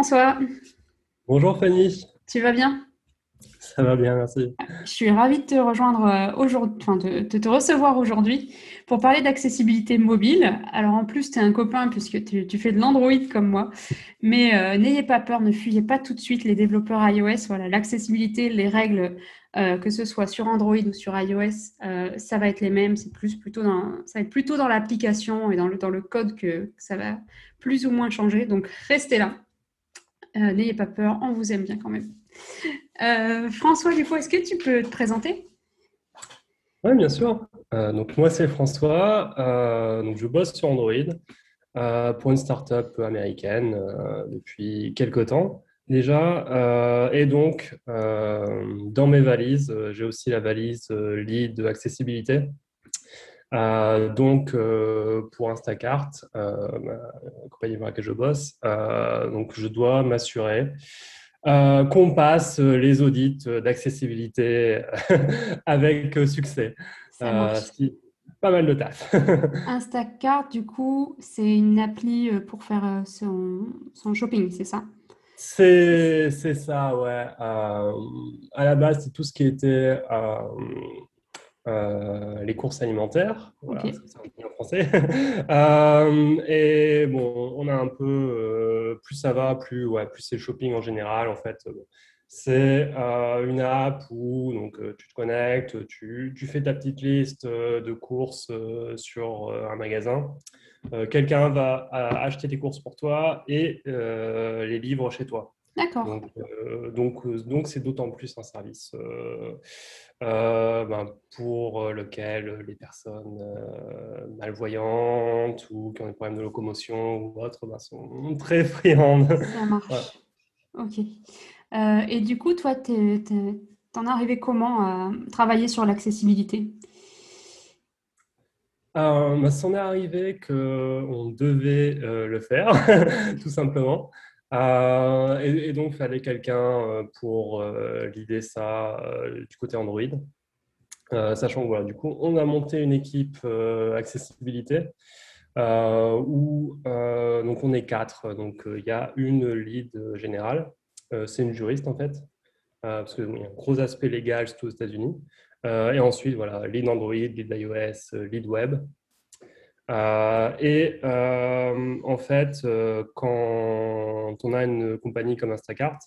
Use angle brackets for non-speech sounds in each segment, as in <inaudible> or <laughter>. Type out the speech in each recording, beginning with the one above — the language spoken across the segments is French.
Bonjour François. Bonjour Fanny. Tu vas bien? Ça va bien, merci. Je suis ravie de te rejoindre euh, aujourd'hui, enfin de, te recevoir aujourd'hui pour parler d'accessibilité mobile. Alors en plus, tu es un copain puisque tu, fais de l'Android comme moi. Mais euh, n'ayez pas peur, ne fuyez pas tout de suite les développeurs iOS. Voilà, l'accessibilité, les règles, euh, que ce soit sur Android ou sur iOS, ça va être les mêmes. C'est plus plutôt dans, ça va être plutôt dans l'application et dans le, dans le code que ça va plus ou moins changer. Donc restez là. N'ayez pas peur, on vous aime bien quand même. François, du coup, est-ce que tu peux te présenter? Oui, bien sûr. Euh, donc moi, c'est François. Euh, donc je bosse sur Android euh, pour une startup américaine depuis quelques temps déjà. et donc, dans mes valises, j'ai aussi la valise lead accessibilité. Donc, pour Instacart, la compagnie pour laquelle je bosse, donc je dois m'assurer euh, qu'on passe les audits d'accessibilité <laughs> avec succès. Euh, pas mal de taf. <laughs> Instacart, du coup, c'est une appli euh, pour faire son, son shopping, c'est ça? C'est ça, ouais. à la base, c'est tout ce qui était euh, les courses alimentaires, voilà, c'est en français. <laughs> euh, et bon, on a un peu, euh, plus ça va, plus, ouais, plus c'est shopping en général, en fait. C'est une app où donc, tu te connectes, tu, tu, fais ta petite liste de courses sur un magasin. Quelqu'un va acheter tes courses pour toi et les livre chez toi. D'accord. Donc, donc, donc, c'est d'autant plus un service euh, ben, pour euh, lequel les personnes euh, malvoyantes ou qui ont des problèmes de locomotion ou autres ben, sont <laughs> très friandes. Ça marche. Ok. et du coup, toi, t'en es arrivé comment à travailler sur l'accessibilité? Euh, ben, c'en est arrivé qu'on devait le faire, <laughs> tout simplement. Euh, et, donc, il fallait quelqu'un euh, pour euh, ça du côté Android. sachant que voilà, du coup, on a monté une équipe accessibilité où donc on est quatre. Donc, il y a une lead générale. c'est une juriste en fait, parce qu'il y a un gros aspect légal, surtout aux États-Unis. et ensuite, voilà, lead Android, lead iOS, lead web. Euh, et euh, en fait, euh, quand on a une compagnie comme Instacart,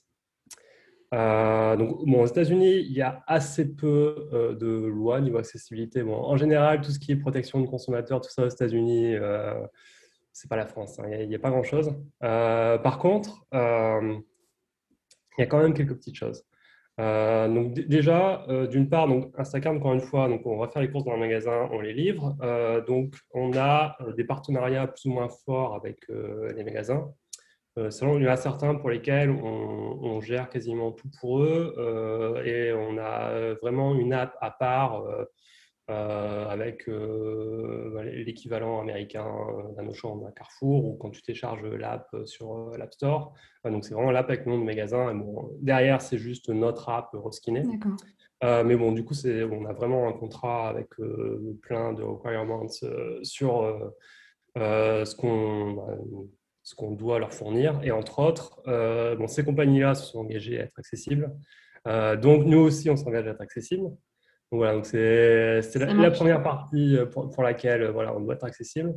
donc, aux États-Unis, il y a assez peu de lois niveau accessibilité. Bon, en général, tout ce qui est protection de consommateurs, tout ça aux États-Unis, c'est pas la France. Hein, il n'y a, pas grand-chose. par contre, il y a quand même quelques petites choses. Euh, donc déjà, euh, d'une part, donc Instacart, encore une fois, donc on va faire les courses dans un magasin, on les livre. Euh, donc on a des partenariats plus ou moins forts avec les magasins. selon, il y en a certains pour lesquels on, on gère quasiment tout pour eux et on a vraiment une app à part euh, avec euh, bah, l'équivalent américain euh, d'un Auchan, d'un Carrefour, ou quand tu télécharges l'app sur l'App Store. donc, c'est vraiment l'app avec le nom de magasin. bon, derrière, c'est juste notre app reskinée. mais bon, du coup, on a vraiment un contrat avec plein de requirements sur ce qu'on bah, ce qu'on doit leur fournir. Et entre autres, bon, ces compagnies-là se sont engagées à être accessibles. donc, nous aussi, on s'engage à être accessible voilà, donc c'est la, première partie euh, pour, laquelle euh, voilà, on doit être accessible.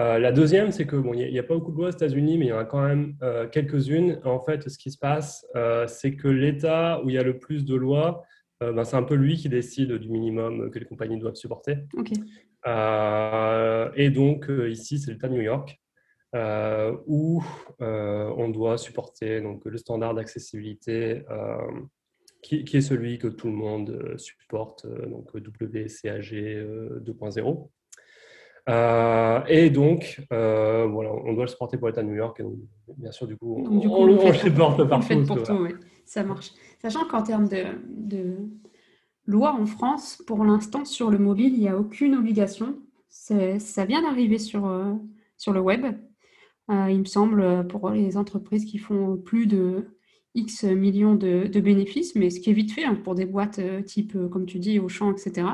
Euh, la deuxième, c'est que bon, il n'y a, pas beaucoup de lois aux États-Unis, mais il y en a quand même quelques-unes. En fait, ce qui se passe, c'est que l'État où il y a le plus de lois, ben, c'est un peu lui qui décide du minimum que les compagnies doivent supporter. et donc ici, c'est l'État de New York. où on doit supporter donc, le standard d'accessibilité qui, est celui que tout le monde euh, supporte, euh, donc WCAG 2.0. Euh, et donc, voilà, on doit le supporter pour l'État de New York. bien sûr, du coup, on, le supporte partout. pour tout, Ça marche. Sachant qu'en termes de, de, loi en France, pour l'instant, sur le mobile, il n'y a aucune obligation. Ça vient d'arriver sur, sur le web. il me semble, pour les entreprises qui font plus de X millions de, bénéfices, mais ce qui est vite fait hein, pour des boîtes euh, type, euh, comme tu dis, Auchan, etc.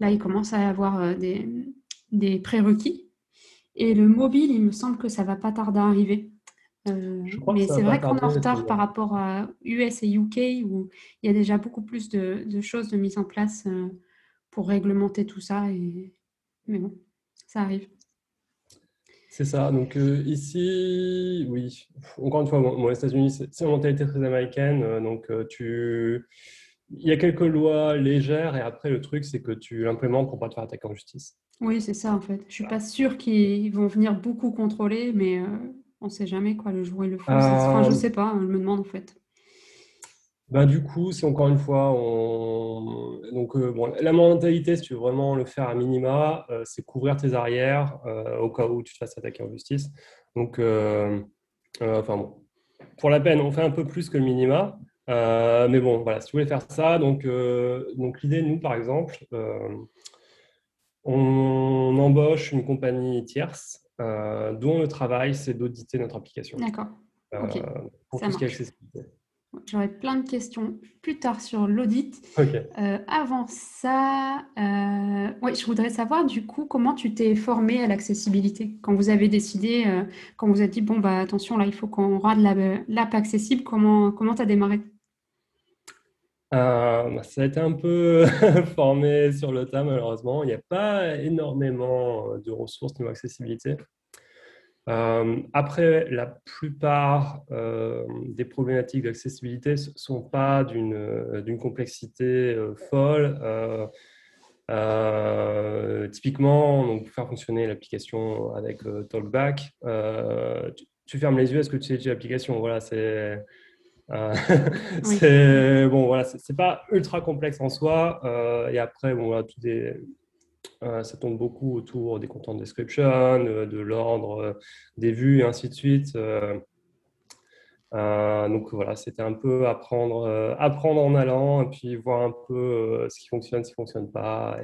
Là, il commence à avoir euh, des, des prérequis. Et le mobile, il me semble que ça va pas tarder à arriver. mais c'est vrai qu'on est en retard par rapport à US et UK où il y a déjà beaucoup plus de, de choses de mise en place pour réglementer tout ça. Et... Mais bon, ça arrive. C'est ça. Donc ici, oui, encore une fois, bon, les États-Unis, c'est une mentalité très américaine. donc tu il y a quelques lois légères et après le truc c'est que tu l'implémentes pour pas te faire attaquer en justice. Oui, c'est ça en fait. Je suis pas sûre qu'ils vont venir beaucoup contrôler, mais euh, on ne sait jamais quoi le jour où ils le font. Enfin, je euh, sais pas, je me demande en fait. Bah, du coup, c'est encore une fois, on... donc euh, bon, la mentalité, si tu veux vraiment le faire à minima, c'est couvrir tes arrières au cas où tu te fasses attaquer en justice. Donc, enfin bon, pour la peine, on fait un peu plus que le minima. Euh, mais bon, voilà, si tu voulais faire ça, donc, euh, donc l'idée, nous, par exemple, euh, on embauche une compagnie tierce dont le travail, c'est d'auditer notre application. D'accord. Pour tout ce qui est accessibilité. J'aurais plein de questions plus tard sur l'audit. avant ça, ouais, je voudrais savoir du coup comment tu t'es formé à l'accessibilité. Quand vous avez décidé, quand vous avez dit, bon, bah, attention, là, il faut qu'on rade l'app accessible, comment tu as démarré? Euh, bah, ça a été un peu <laughs> formé sur le tas, malheureusement. Il n'y a pas énormément de ressources niveau accessibilité. Euh, après, la plupart euh, des problématiques d'accessibilité ne sont pas d'une complexité folle. typiquement, donc, pour faire fonctionner l'application avec Talkback, tu, tu, fermes les yeux, est-ce que tu sais l'application? Voilà, c'est euh, <laughs> bon, voilà, c'est pas ultra complexe en soi. Euh, et après, bon, voilà, tout euh, ça tourne beaucoup autour des content description, de l'ordre des vues et ainsi de suite. donc voilà, c'était un peu apprendre, apprendre en allant et puis voir un peu ce qui fonctionne, ce qui ne fonctionne pas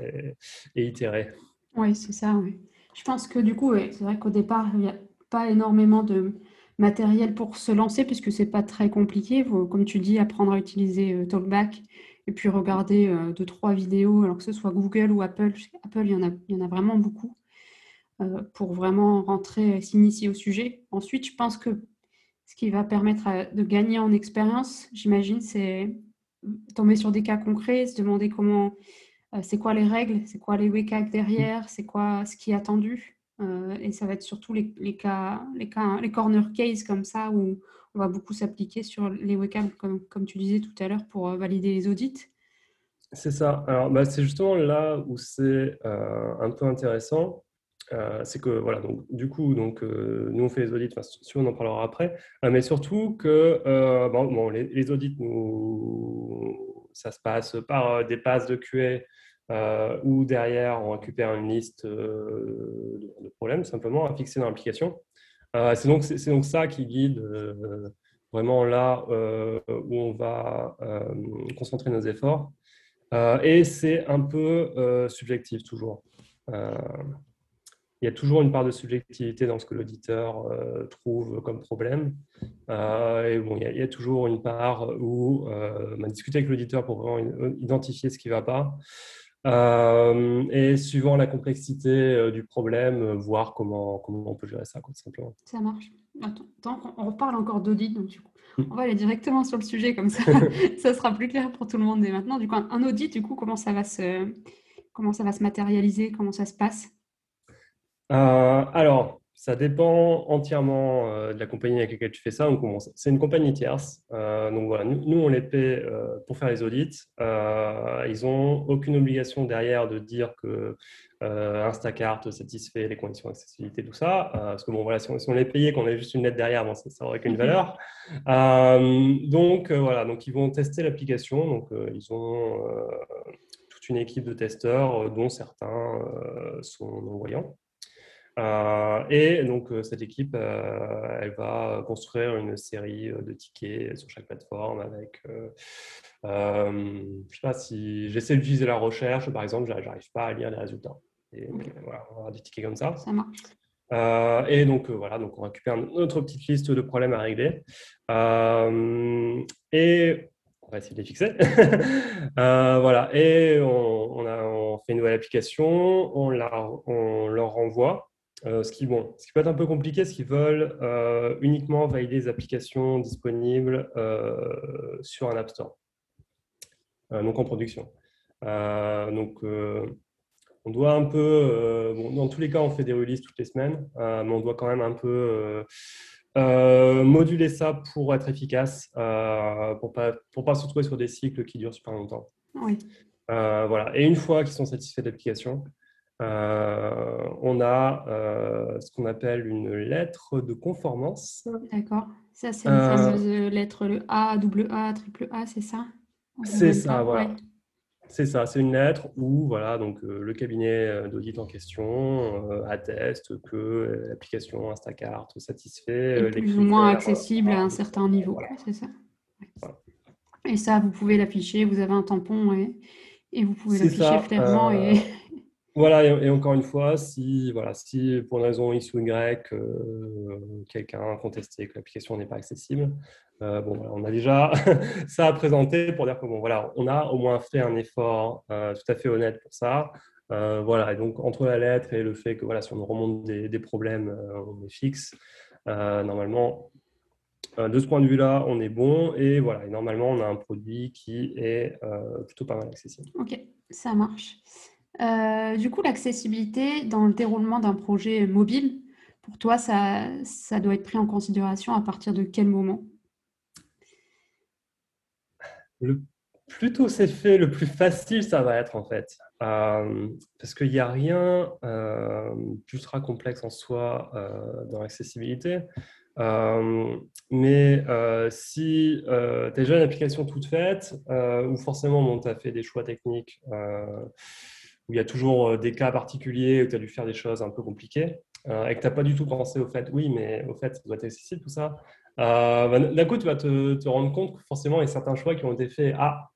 et, itérer. Oui, c'est ça. Oui. Je pense que du coup, c'est vrai qu'au départ, il n'y a pas énormément de, matériel pour se lancer puisque c'est pas très compliqué. Comme tu dis, apprendre à utiliser euh, Talkback et puis regarder euh, deux, trois vidéos, alors que ce soit Google ou Apple. Apple, il y en a, y en a vraiment beaucoup euh, pour vraiment rentrer, s'initier au sujet. Ensuite, je pense que ce qui va permettre de gagner en expérience, j'imagine, c'est tomber sur des cas concrets, se demander comment, c'est quoi les règles, c'est quoi les WCAG derrière, c'est quoi ce qui est attendu. Euh, et ça va être surtout les, les, cas, les, cas, les corner cases comme ça où on va beaucoup s'appliquer sur les webcams, comme, tu disais tout à l'heure, pour euh, valider les audits. C'est ça. Alors, bah, c'est justement là où c'est euh, un peu intéressant. c'est que, voilà, donc, du coup, donc, nous, on fait les audits, si on en parlera après, mais surtout que bon, les, audits, nous, ça se passe par des passes de QA euh, ou derrière, on récupère une liste euh, de, problèmes simplement à fixer dans l'application. Euh, c'est donc, donc, ça qui guide vraiment là où on va concentrer nos efforts. et c'est un peu subjectif toujours. il y a toujours une part de subjectivité dans ce que l'auditeur trouve comme problème. et bon, il y, a, toujours une part où on a discuté avec l'auditeur pour vraiment identifier ce qui ne va pas. Euh, et suivant la complexité euh, du problème, euh, voir comment, comment on peut gérer ça, tout simplement. Ça marche. Attends, on reparle encore d'audit, donc du coup, hmm. on va aller directement sur le sujet, comme ça, <laughs> ça sera plus clair pour tout le monde dès maintenant. Du coup, un audit, du coup, comment ça va se, comment ça va se matérialiser, comment ça se passe? Alors, ça dépend entièrement euh, de la compagnie avec laquelle tu fais ça. C'est une compagnie tierce. Euh, donc voilà, nous, on les paie euh, pour faire les audits. ils n'ont aucune obligation derrière de dire que Instacart satisfait les conditions d'accessibilité, tout ça. parce que bon, voilà, si on, les payait, qu'on avait juste une lettre derrière, bon, ça n'aurait qu'une mhm. valeur. donc voilà, donc ils vont tester l'application. Donc ils ont toute une équipe de testeurs, dont certains sont non-voyants. Euh, et donc, euh, cette équipe, euh, elle va construire une série de tickets sur chaque plateforme avec, je sais pas si j'essaie d'utiliser la recherche, par exemple, j'arrive pas à lire les résultats. Et voilà, on va des tickets comme ça. Ça marche. et donc, voilà, donc on récupère notre petite liste de problèmes à régler. et on va essayer de les fixer. <laughs> voilà, et on, a, on, fait une nouvelle application, on, la, on leur renvoie ce, qui, bon, ce qui peut être un peu compliqué, c'est qu'ils veulent uniquement valider les applications disponibles sur un App Store, donc en production. donc, on doit un peu, dans tous les cas, on fait des releases toutes les semaines, mais on doit quand même un peu moduler ça pour être efficace, pour ne pas, pour pas se retrouver sur des cycles qui durent super longtemps. Oui. voilà. Et une fois qu'ils sont satisfaits de l'application, euh, on a euh, ce qu'on appelle une lettre de conformance. D'accord. Ça, c'est une euh, fameuse lettre, le A, double A, triple A, c'est ça? C'est ça, voilà. C'est ça, c'est une lettre où voilà, donc, le cabinet d'audit en question atteste que l'application Instacart satisfait les plus ou moins accessible à un certain niveau, c'est ça. Et ça, vous pouvez l'afficher, vous avez un tampon et, et vous pouvez l'afficher clairement. Et... Voilà, et, encore une fois, si, voilà, si pour une raison X ou Y, euh, quelqu'un a contesté que l'application n'est pas accessible, euh, bon, on a déjà <laughs> ça à présenter pour dire que bon, voilà, on a au moins fait un effort euh, tout à fait honnête pour ça. voilà, et donc entre la lettre et le fait que voilà, si on remonte des, des problèmes, on est fixe. normalement, de ce point de vue-là, on est bon et voilà, et normalement, on a un produit qui est plutôt pas mal accessible. Ok, ça marche. Euh, du coup, l'accessibilité dans le déroulement d'un projet mobile, pour toi, ça, doit être pris en considération à partir de quel moment? Le plus tôt c'est fait, le plus facile ça va être en fait. Euh, parce qu'il n'y a rien euh, d'ultra complexe en soi dans l'accessibilité. mais si tu as déjà une application toute faite, ou forcément tu as fait des choix techniques où il y a toujours euh, des cas particuliers où tu as dû faire des choses un peu compliquées euh, et que tu n'as pas du tout pensé au fait, oui, mais au fait, ça doit être accessible tout ça. Euh, bah, d'un coup, tu vas te, rendre compte que forcément, il y a certains choix qui ont été faits. Ah,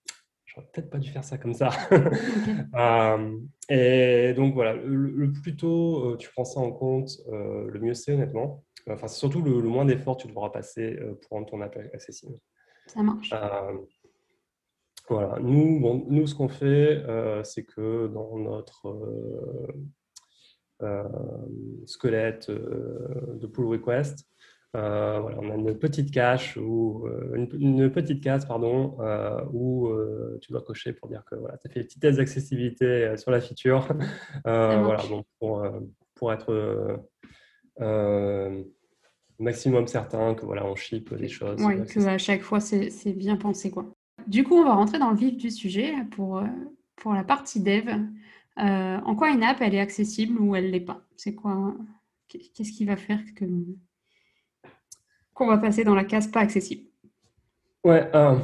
j'aurais peut-être pas dû faire ça comme ça. <laughs> et donc voilà, le, plus tôt tu prends ça en compte, le mieux c'est honnêtement. Enfin, c'est surtout le, moins d'efforts que tu devras passer pour rendre ton app accessible. Ça marche. Voilà, nous, bon, nous ce qu'on fait, euh, c'est que dans notre euh, euh, squelette de pull request, voilà, on a une petite cache ou une, petite case pardon où tu dois cocher pour dire que voilà, tu as fait des petites tests d'accessibilité sur la feature. <laughs> voilà, bon, pour, pour être maximum certain que voilà, on ship des choses. Oui, que à chaque fois c'est bien pensé quoi. Du coup, on va rentrer dans le vif du sujet pour, euh, pour la partie dev. Euh, en quoi une app, elle est accessible ou elle ne l'est pas? C'est quoi Qu'est-ce qui va faire que qu'on va passer dans la case pas accessible? Ouais. Euh,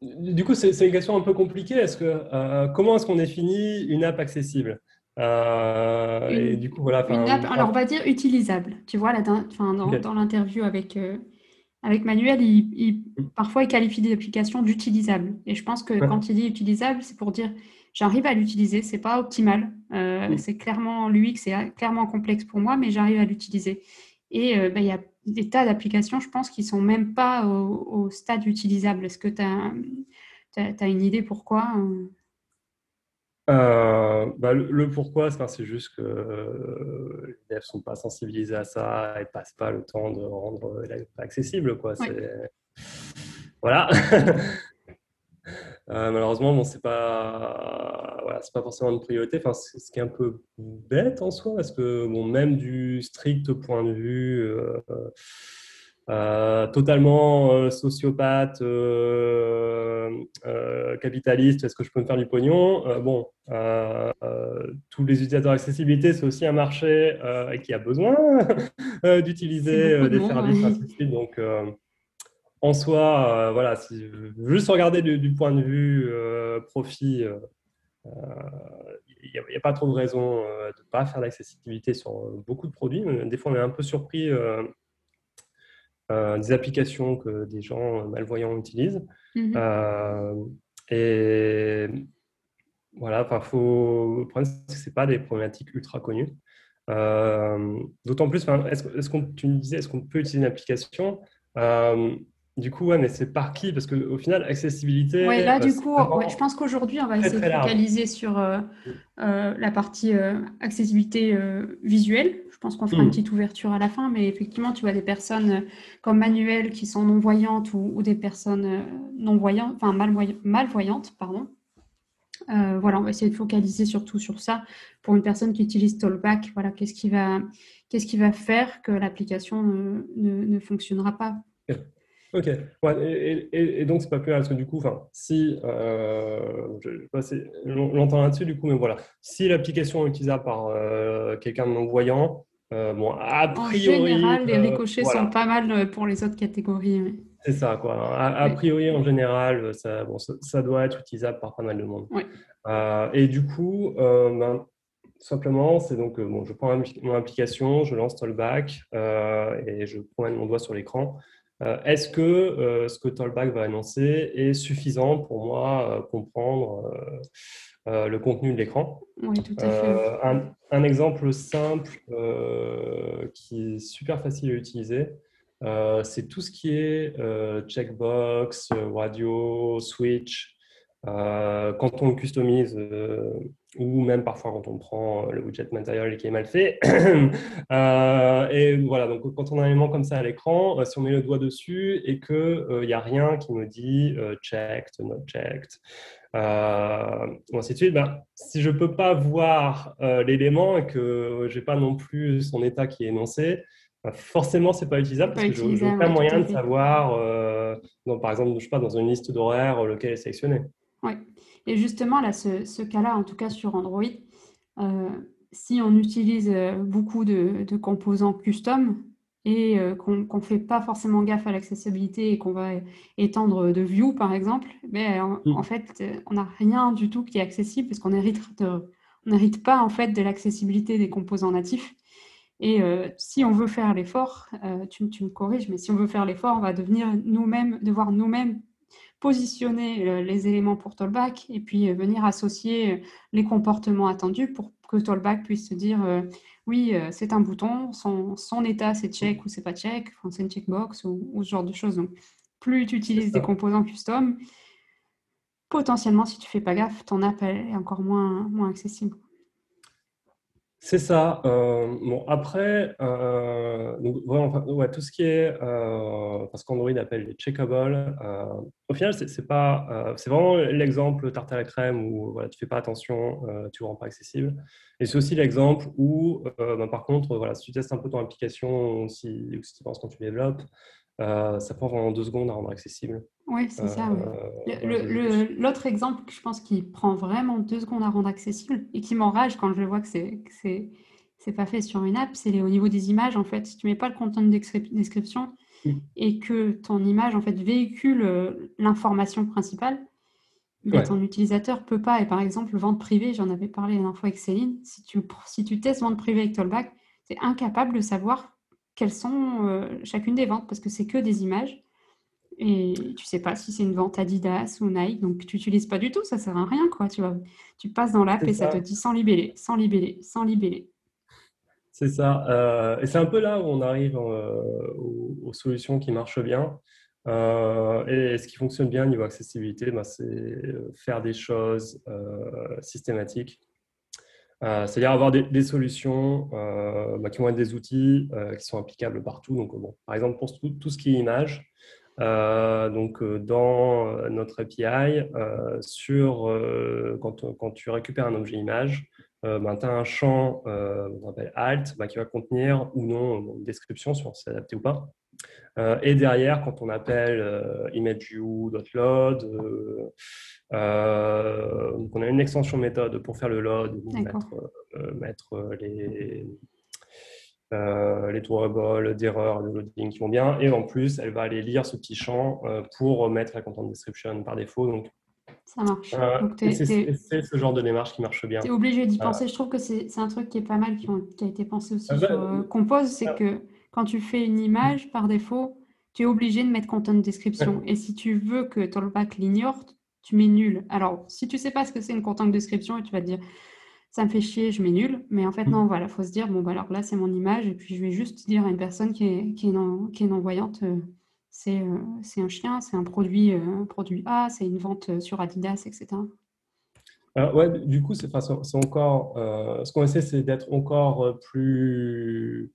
du coup, c'est une question un peu compliquée. Est-ce que comment est-ce qu'on définit une app accessible? Et du coup, voilà. alors, on va dire utilisable. Tu vois, là, dans, dans l'interview avec avec Manuel, il, parfois, il qualifie des applications d'utilisables. Et je pense que quand il dit utilisable, c'est pour dire j'arrive à l'utiliser, c'est pas optimal. Euh, c'est clairement l'UX, c'est clairement complexe pour moi, mais j'arrive à l'utiliser. Et euh, ben, il y a des tas d'applications, je pense, qui sont même pas au, stade utilisable. Est-ce que tu as, as, une idée pourquoi euh? Euh, bah, le, pourquoi, c'est juste que euh, les devs ne sont pas sensibilisés à ça et ne passent pas le temps de rendre accessible. Quoi. Voilà. <laughs> Euh, malheureusement, bon, ce n'est pas, voilà, pas forcément une priorité. Enfin, c'est ce qui est un peu bête en soi, parce que bon, même du strict point de vue euh, totalement euh, sociopathe, euh, capitaliste, est-ce que je peux me faire du pognon? Bon, tous les utilisateurs d'accessibilité, c'est aussi un marché qui a besoin <laughs> d'utiliser des services accessibles. Donc, en soi, voilà, si, juste regarder du, point de vue profit, il n'y a, pas trop de raison de ne pas faire d'accessibilité sur beaucoup de produits. Des fois, on est un peu surpris euh, des applications que des gens malvoyants utilisent. Mhm. Euh, et voilà, faut... le problème, c'est que ce pas des problématiques ultra connues. Euh, d'autant plus, est-ce, est qu'on, tu me disais, est-ce qu'on peut utiliser une application? Du coup, ouais, mais c'est par qui? Parce qu'au final, accessibilité. Oui, là, du coup, je pense qu'aujourd'hui, on va essayer de focaliser sur la partie accessibilité visuelle. Je pense qu'on fera une hmm. petite ouverture à la fin, mais effectivement, tu vois des personnes comme Manuel qui sont non-voyantes ou, des personnes non-voyantes, enfin malvoyantes, pardon. voilà, on va essayer de focaliser surtout sur ça. Pour une personne qui utilise Tollback, voilà, qu'est-ce qui va, qu'est-ce qui va faire que l'application ne, ne, fonctionnera pas? <laughs> Ok, ouais, et, donc c'est pas plus mal parce que du coup, enfin, si, euh, je, longtemps là-dessus du coup, mais voilà, si l'application est utilisable par euh, quelqu'un de non-voyant, euh, bon, a priori... En général, les ricochets sont pas mal pour les autres catégories. C'est ça, quoi. A, priori, en général, ça, bon, ça, doit être utilisable par pas mal de monde. et du coup, ben, simplement, c'est donc, bon, je prends mon application, je lance Tollback et je promène mon doigt sur l'écran. Euh, est-ce que euh, ce que Tollback va annoncer est suffisant pour moi euh, le contenu de l'écran Oui, tout à fait. Un, exemple simple qui est super facile à utiliser, c'est tout ce qui est checkbox, radio, switch. quand on customise, ou même parfois quand on prend le widget matériel qui est mal fait. <clears throat> Euh, et voilà, donc quand on a un élément comme ça à l'écran, euh, si on met le doigt dessus et qu'il n'y euh, a rien qui me dit checked, not checked, ou ainsi de suite, ben, si je ne peux pas voir l'élément et que je n'ai pas non plus son état qui est énoncé, ben, forcément, ce n'est pas utilisable parce que je n'ai aucun moyen de savoir, par exemple, je sais pas, dans une liste d'horaires, lequel est sélectionné. Oui. Et justement, là, ce, cas-là, en tout cas sur Android, euh, si on utilise euh, beaucoup de, composants custom et euh, qu'on ne fait pas forcément gaffe à l'accessibilité et qu'on va étendre de view, par exemple, ben, en, mm. fait, on n'a rien du tout qui est accessible parce qu'on n'hérite pas en fait de l'accessibilité des composants natifs. Et si on veut faire l'effort, tu, tu, me corriges, mais si on veut faire l'effort, on va devenir nous-mêmes, devoir nous-mêmes positionner euh, les éléments pour Tollback et puis euh, venir associer euh, les comportements attendus pour que Tollback puisse se dire oui, c'est un bouton, son, son état c'est check ou c'est pas check, enfin, c'est une checkbox ou, ce genre de choses. Donc, plus tu utilises des composants custom, potentiellement, si tu fais pas gaffe, ton app est encore moins, moins accessible. C'est ça. Euh, bon, après, euh, tout ce qui est, euh, parce qu'Android appelle les checkables, au final, c'est pas, vraiment l'exemple tarte à la crème où voilà, tu fais pas attention, tu ne rends pas accessible. Et c'est aussi l'exemple où, ben, par contre, voilà, si tu testes un peu ton application, si, si tu penses quand tu développes, euh, ça prend vraiment deux secondes à rendre accessible. Oui, c'est ça. Euh, l'autre exemple que je pense qui prend vraiment deux secondes à rendre accessible et qui m'enrage quand je vois que c'est c'est pas fait sur une app, c'est au niveau des images. En fait, si tu mets pas le contenu de description et que ton image en fait véhicule euh, l'information principale, ton utilisateur peut pas. Et par exemple, vente privée, j'en avais parlé la dernière fois avec Céline. Si tu, si tu testes vente privée avec Tollback, c'est incapable de savoir quelles sont euh, chacune des ventes parce que c'est que des images. Et tu sais pas si c'est une vente Adidas ou Nike, donc tu n'utilises pas du tout, ça sert à rien. quoi. Tu, vas, tu passes dans l'app et ça. te dit sans libellé, sans libellé, sans libellé. C'est ça. Euh, et c'est un peu là où on arrive euh, aux, solutions qui marchent bien. et ce qui fonctionne bien au niveau accessibilité, bah, c'est faire des choses systématiques euh, c'est-à-dire avoir des, solutions euh, bah, qui vont être des outils euh, qui sont applicables partout. Donc, bon, par exemple, pour tout, ce qui est image, donc dans notre API, sur, quand, tu récupères un objet image, ben, tu as un champ qu'on appelle alt bah, qui va contenir ou non une description si c'est adapté ou pas. Et derrière, quand on appelle imageview.load, euh, donc on a une extension méthode pour faire le load, mettre, mettre, euh, les, euh, les trouvables d'erreurs, de loading qui vont bien. Et en plus, elle va aller lire ce petit champ pour mettre la content description par défaut. Donc, ça marche. c'est ce genre de démarche qui marche bien. Tu es obligé d'y penser. Je trouve que c'est un truc qui est pas mal, qui, qui a été pensé aussi ah bah, sur Compose, c'est que quand tu fais une image, par défaut, tu es obligé de mettre content description. Et si tu veux que Tollback l'ignore, tu mets nul. Alors, si tu sais pas ce que c'est une content description et tu vas te dire ça me fait chier, je mets nul. Mais en fait, non, voilà, faut se dire bon, bah, alors là, c'est mon image et puis je vais juste dire à une personne qui est, qui est, non, qui est non-voyante euh, c'est un chien, c'est un produit, un produit A, c'est une vente sur Adidas, etc. Alors, ouais, du coup, c'est encore. ce qu'on essaie, c'est d'être encore plus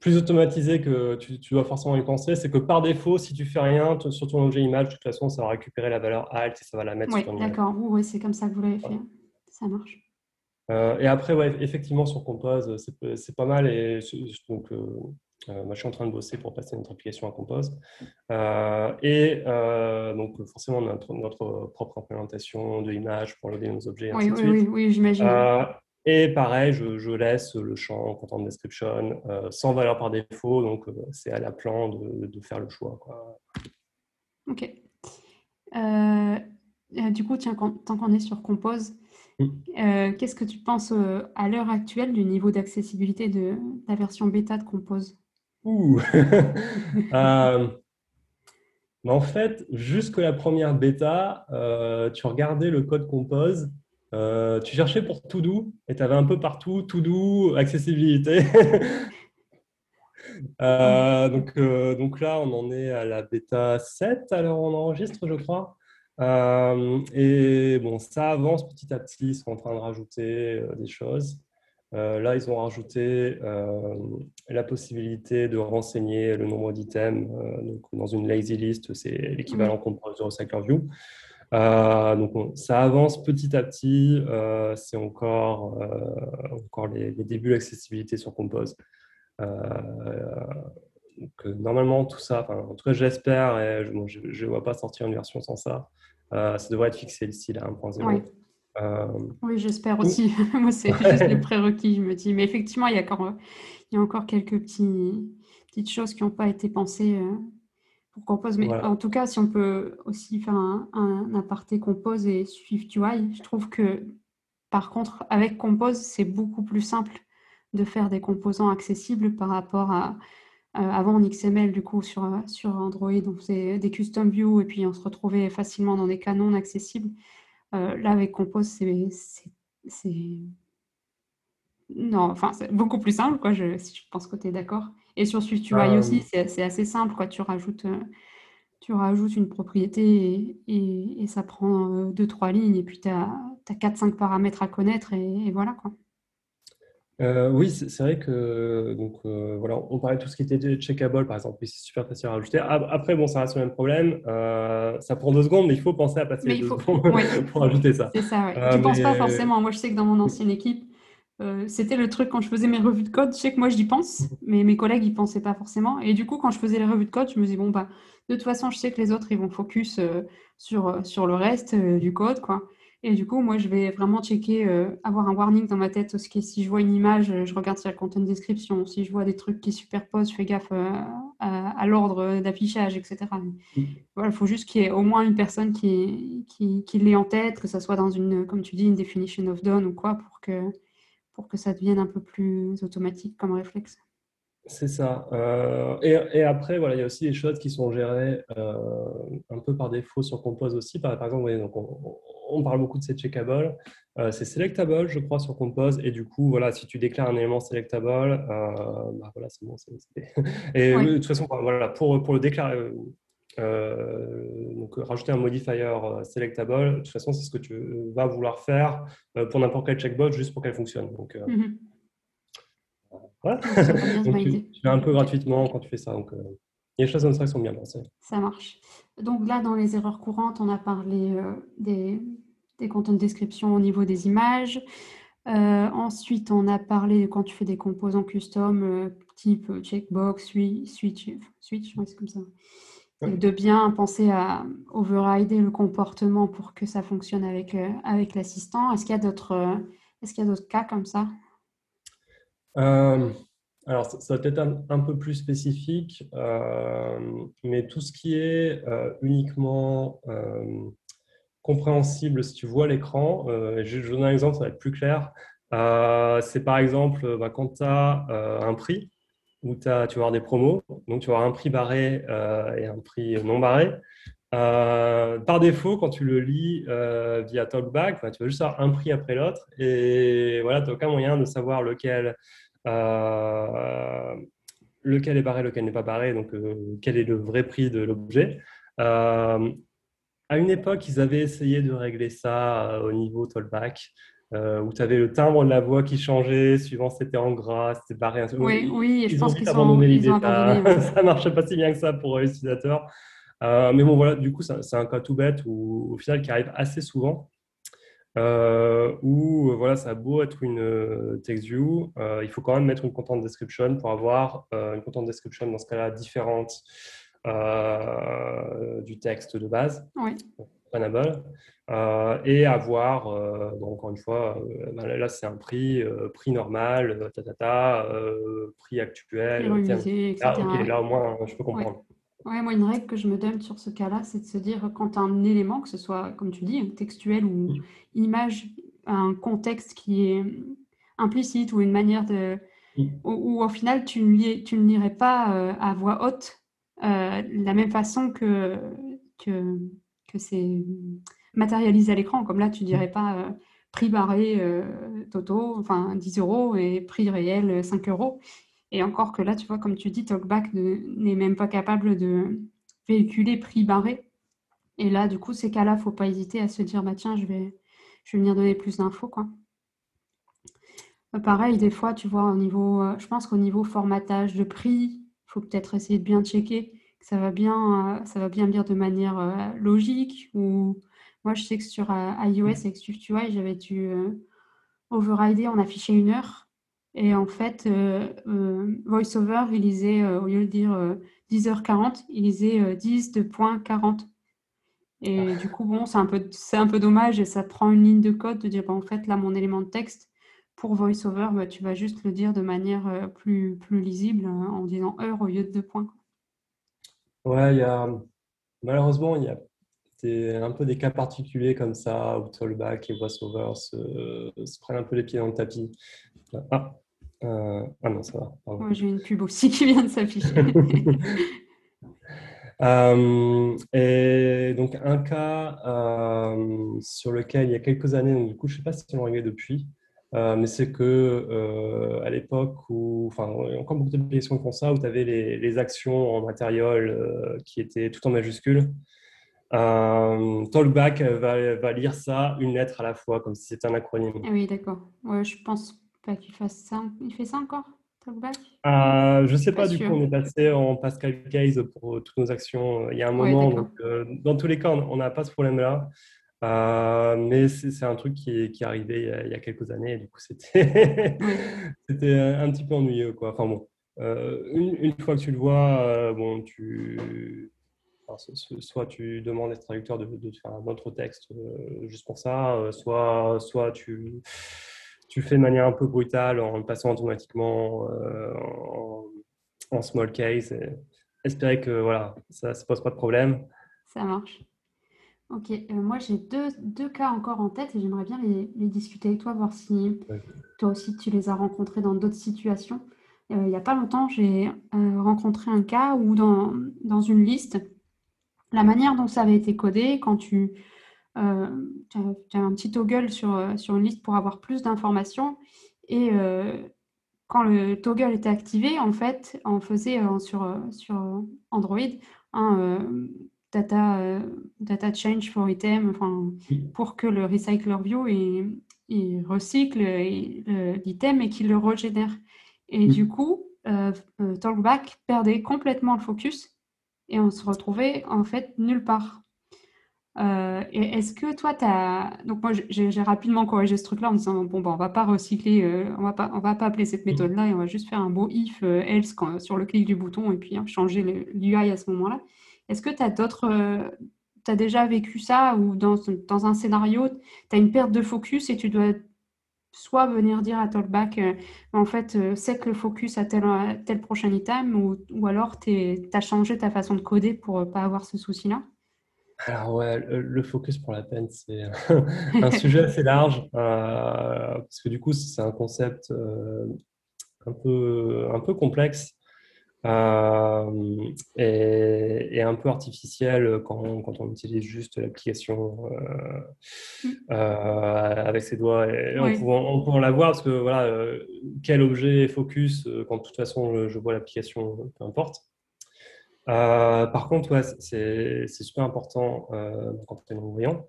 plus automatisé que tu, dois forcément y penser, c'est que par défaut, si tu fais rien sur ton objet image, de toute façon, ça va récupérer la valeur alt et ça va la mettre sur ton D'accord, oui, c'est comme ça que vous l'avez fait. Ça marche. Euh, et après, ouais, effectivement, sur Compose, c'est pas mal. Et donc, euh, euh, moi, je suis en train de bosser pour passer notre application à Compose. et donc, forcément, notre, notre propre implémentation de image pour loader nos objets. Oui, oui, oui, oui j'imagine. Et pareil, je, laisse le champ content description euh, sans valeur par défaut, donc euh, c'est à la plan de, faire le choix. Ok. Euh, du coup, tiens, tant qu'on est sur Compose, mm. qu'est-ce que tu penses à l'heure actuelle du niveau d'accessibilité de, la version bêta de Compose? Ouh <laughs> En fait, jusque la première bêta, tu regardais le code Compose euh, tu cherchais pour tout doux et tu avais un peu partout tout doux, accessibilité. <laughs> Euh, donc, euh, donc là, on en est à la bêta 7, alors on enregistre, je crois. et bon, ça avance petit à petit, ils sont en train de rajouter des choses. là, ils ont rajouté la possibilité de renseigner le nombre d'items donc dans une lazy list, c'est l'équivalent qu'on prend sur Cycler View. Euh, donc ça avance petit à petit. Euh, c'est encore, euh, encore les, débuts d'accessibilité sur Compose. Donc, normalement, tout ça, en tout cas, j'espère, et je ne vois pas sortir une version sans ça. ça devrait être fixé d'ici là 1.0. Oui. oui, j'espère aussi. <laughs> <laughs> Moi, c'est juste les <laughs> prérequis, je me dis. Mais effectivement, il y a encore, il y a encore quelques petits, petites choses qui n'ont pas été pensées Compose. Mais en tout cas, si on peut aussi faire un, aparté Compose et Swift UI, je trouve que par contre, avec Compose, c'est beaucoup plus simple de faire des composants accessibles par rapport à euh, avant en XML, du coup, sur, sur Android, on faisait des custom views et puis on se retrouvait facilement dans des canons accessibles. Euh, là, avec Compose, c'est. Non, enfin, c'est beaucoup plus simple, quoi, je, je pense que tu es d'accord. Et sur SwiftUI UI aussi, euh, c'est assez simple. Quoi. Tu, rajoutes, euh, tu rajoutes une propriété et, ça prend euh, deux, trois lignes. Et puis, tu as, as 4-5 paramètres à connaître et, voilà. Quoi. oui, c'est vrai que donc voilà, on parlait de tout ce qui était checkable par exemple, c'est super facile à rajouter. Après, bon, ça reste le même problème. ça prend deux secondes, mais il faut penser à passer deux secondes <laughs> <laughs> pour ajouter ça. C'est ça. Ouais. tu ne penses pas forcément. Moi, je sais que dans mon ancienne équipe, euh, c'était le truc quand je faisais mes revues de code. Je sais que moi, j'y pense, mais mes collègues, ils pensaient pas forcément. Et du coup, quand je faisais les revues de code, je me disais, bon, bah, de toute façon, je sais que les autres, ils vont focus euh, sur, euh, sur le reste du code, quoi. Et du coup, moi, je vais vraiment checker, avoir un warning dans ma tête. Ce qui si je vois une image, je regarde sur la content description. Si je vois des trucs qui superposent, je fais gaffe à, l'ordre d'affichage, etc. Voilà, il faut juste qu'il y ait au moins une personne qui, qui, qui l'ait en tête, que ça soit dans une, comme tu dis, une definition of done ou quoi, pour que pour que ça devienne un peu plus automatique comme réflexe. C'est ça. Euh, et, après, voilà, il y a aussi des choses qui sont gérées euh, un peu par défaut sur Compose aussi. Par, exemple, donc on, parle beaucoup de ces checkables. Euh, c'est selectable, je crois, sur Compose. Et du coup, voilà, si tu déclares un élément selectable, bah, voilà, c'est bon. <laughs> Et de toute façon, voilà, pour, pour le déclarer, euh, donc, rajouter un modifier euh, selectable, de toute façon, c'est ce que tu vas vouloir faire euh, pour n'importe quel checkbox juste pour qu'elle fonctionne. Donc, voilà. <laughs> tu, fais un peu gratuitement quand tu fais ça. Donc, il y a des choses comme ça qui sont bien pensées. Ça marche. Donc là, dans les erreurs courantes, on a parlé des, des contenus de description au niveau des images. ensuite, on a parlé quand tu fais des composants custom, type checkbox, switch, switch, switch c'est comme ça de bien penser à overrider le comportement pour que ça fonctionne avec, euh, avec l'assistant. Est-ce qu'il y a d'autres euh, est-ce qu'il y a d'autres cas comme ça? Euh, Alors, ça, va peut-être un, peu plus spécifique, mais tout ce qui est uniquement compréhensible si tu vois l'écran, je, je donne un exemple, ça va être plus clair. c'est par exemple bah, quand tu as un prix où tu vas avoir des promos. Donc, tu vas avoir un prix barré euh, et un prix non barré. Euh, par défaut, quand tu le lis euh, via Talkback, bah, tu vas juste avoir un prix après l'autre. Et voilà, tu n'as aucun moyen de savoir lequel, lequel est barré, lequel n'est pas barré, donc quel est le vrai prix de l'objet. à une époque, ils avaient essayé de régler ça au niveau tollback. Euh, où tu avais le timbre de la voix qui changeait suivant c'était en gras, c'était barré. Oui, oui, je pense qu'ils ils ont abandonné. <laughs> ça marchait pas si bien que ça pour les utilisateurs. Euh, mais bon, voilà, du coup, c'est un cas tout bête où, au final, qui arrive assez souvent. Euh, où voilà, ça a beau être une text view, il faut quand même mettre une content description pour avoir une content description dans ce cas-là différente du texte de base. Oui. Euh, et avoir, euh, encore une fois, euh, ben là c'est un prix, prix normal, ta, prix actuel. Ah, ok, là au moins je peux comprendre. Ouais. moi une règle que je me donne sur ce cas-là, c'est de se dire quand un élément, que ce soit comme tu dis, textuel ou mm. image, un contexte qui est implicite ou une manière de. Mm. Où, au final tu ne, tu ne lirais pas à voix haute la même façon que, que, que c'est matérialisé à l'écran. Comme là, tu dirais pas euh, prix barré euh, Toto, enfin 10 euros et prix réel 5 euros. Et encore que là, tu vois, comme tu dis, Talkback n'est même pas capable de véhiculer prix barré. Et là, du coup, ces cas-là, faut pas hésiter à se dire, bah tiens, je vais, je vais venir donner plus d'infos, quoi. Euh, pareil, des fois, tu vois, au niveau, je pense qu'au niveau formatage de prix, il faut peut-être essayer de bien checker ça va bien, ça va bien lire de manière logique ou moi, je sais que sur euh, iOS avec SwiftUI, j'avais dû euh, overrider, on affichait une heure. Et en fait, euh, VoiceOver, il lisait, au lieu de dire 10h40, il lisait 10 de point 40. Et ah. du coup, bon, c'est un, peu, un peu dommage et ça prend une ligne de code de dire, bah, en fait, là, mon élément de texte, pour VoiceOver, bah, tu vas juste le dire de manière plus, plus lisible en disant heure au lieu de deux points. Ouais, il y a, malheureusement, il y a c'est un peu des cas particuliers comme ça, où Tollback et VoiceOver se, se prennent un peu les pieds dans le tapis. Ah, euh, ah non, ça va. Moi, j'ai une pub aussi qui vient de s'afficher. <laughs> Euh, et donc, un cas euh, sur lequel il y a quelques années, donc du coup, je ne sais pas si on réglé depuis, mais c'est que à l'époque où, enfin, il y a encore beaucoup d'applications qui font ça, où tu avais les, les, actions en matériel qui étaient tout en majuscules. Euh, Talkback va, lire ça une lettre à la fois, comme si c'était un acronyme. Ah oui, d'accord. Ouais, je pense pas qu'il fasse ça. Il fait ça encore, Talkback? Euh, Je sais pas, du coup, on est passé en Pascal Case pour toutes nos actions euh, il y a un moment. donc, euh, dans tous les cas, on n'a pas ce problème-là. Mais c'est un truc qui est, qui est arrivé il y, a, quelques années. Et du coup, c'était <laughs> un petit peu ennuyeux. Quoi. Enfin bon, une, une, fois que tu le vois, bon, tu soit tu demandes à traducteur de, de, faire un autre texte euh, juste pour ça, euh, soit, soit tu, tu fais de manière un peu brutale en le passant automatiquement euh, en, small case. Et espérer que voilà, ça ne pose pas de problème. Ça marche. Ok, moi j'ai deux, deux, cas encore en tête et j'aimerais bien les, les, discuter avec toi, voir si toi aussi tu les as rencontrés dans d'autres situations. il n'y a pas longtemps, j'ai rencontré un cas où dans, dans une liste, la manière dont ça avait été codé, quand tu, euh, as, un petit toggle sur, euh, sur une liste pour avoir plus d'informations, et euh, quand le toggle était activé, en fait, on faisait sur, sur Android un data, data change for item, enfin, pour que le recycler view il, recycle l'item et qu'il le régénère. Et du coup, Talkback perdait complètement le focus et on se retrouvait en fait nulle part. Euh, est-ce que toi, tu as... Donc moi, j'ai rapidement corrigé ce truc-là en disant, bon, bah, on va pas recycler, euh, on va pas, on va pas appeler cette méthode-là et on va juste faire un beau if, euh, else sur le clic du bouton et puis hein, changer l'UI à ce moment-là. Est-ce que tu as d'autres... tu as déjà vécu ça ou dans, dans un scénario, tu as une perte de focus et tu dois soit venir dire à Talkback, euh, en fait, euh, c'est que le focus à tel, tel prochain item, ou, ou alors tu as changé ta façon de coder pour ne euh, pas avoir ce souci-là? Alors ouais, le, focus pour la peine, c'est <laughs> un sujet assez large, parce que du coup, c'est un concept un, peu, un peu complexe. Euh, et, un peu artificiel quand, quand on utilise juste l'application mm. avec ses doigts et en, pouvant, la voir parce que voilà quel objet focus quand de toute façon je vois l'application peu importe par contre ouais, c'est super important quand on est non-voyant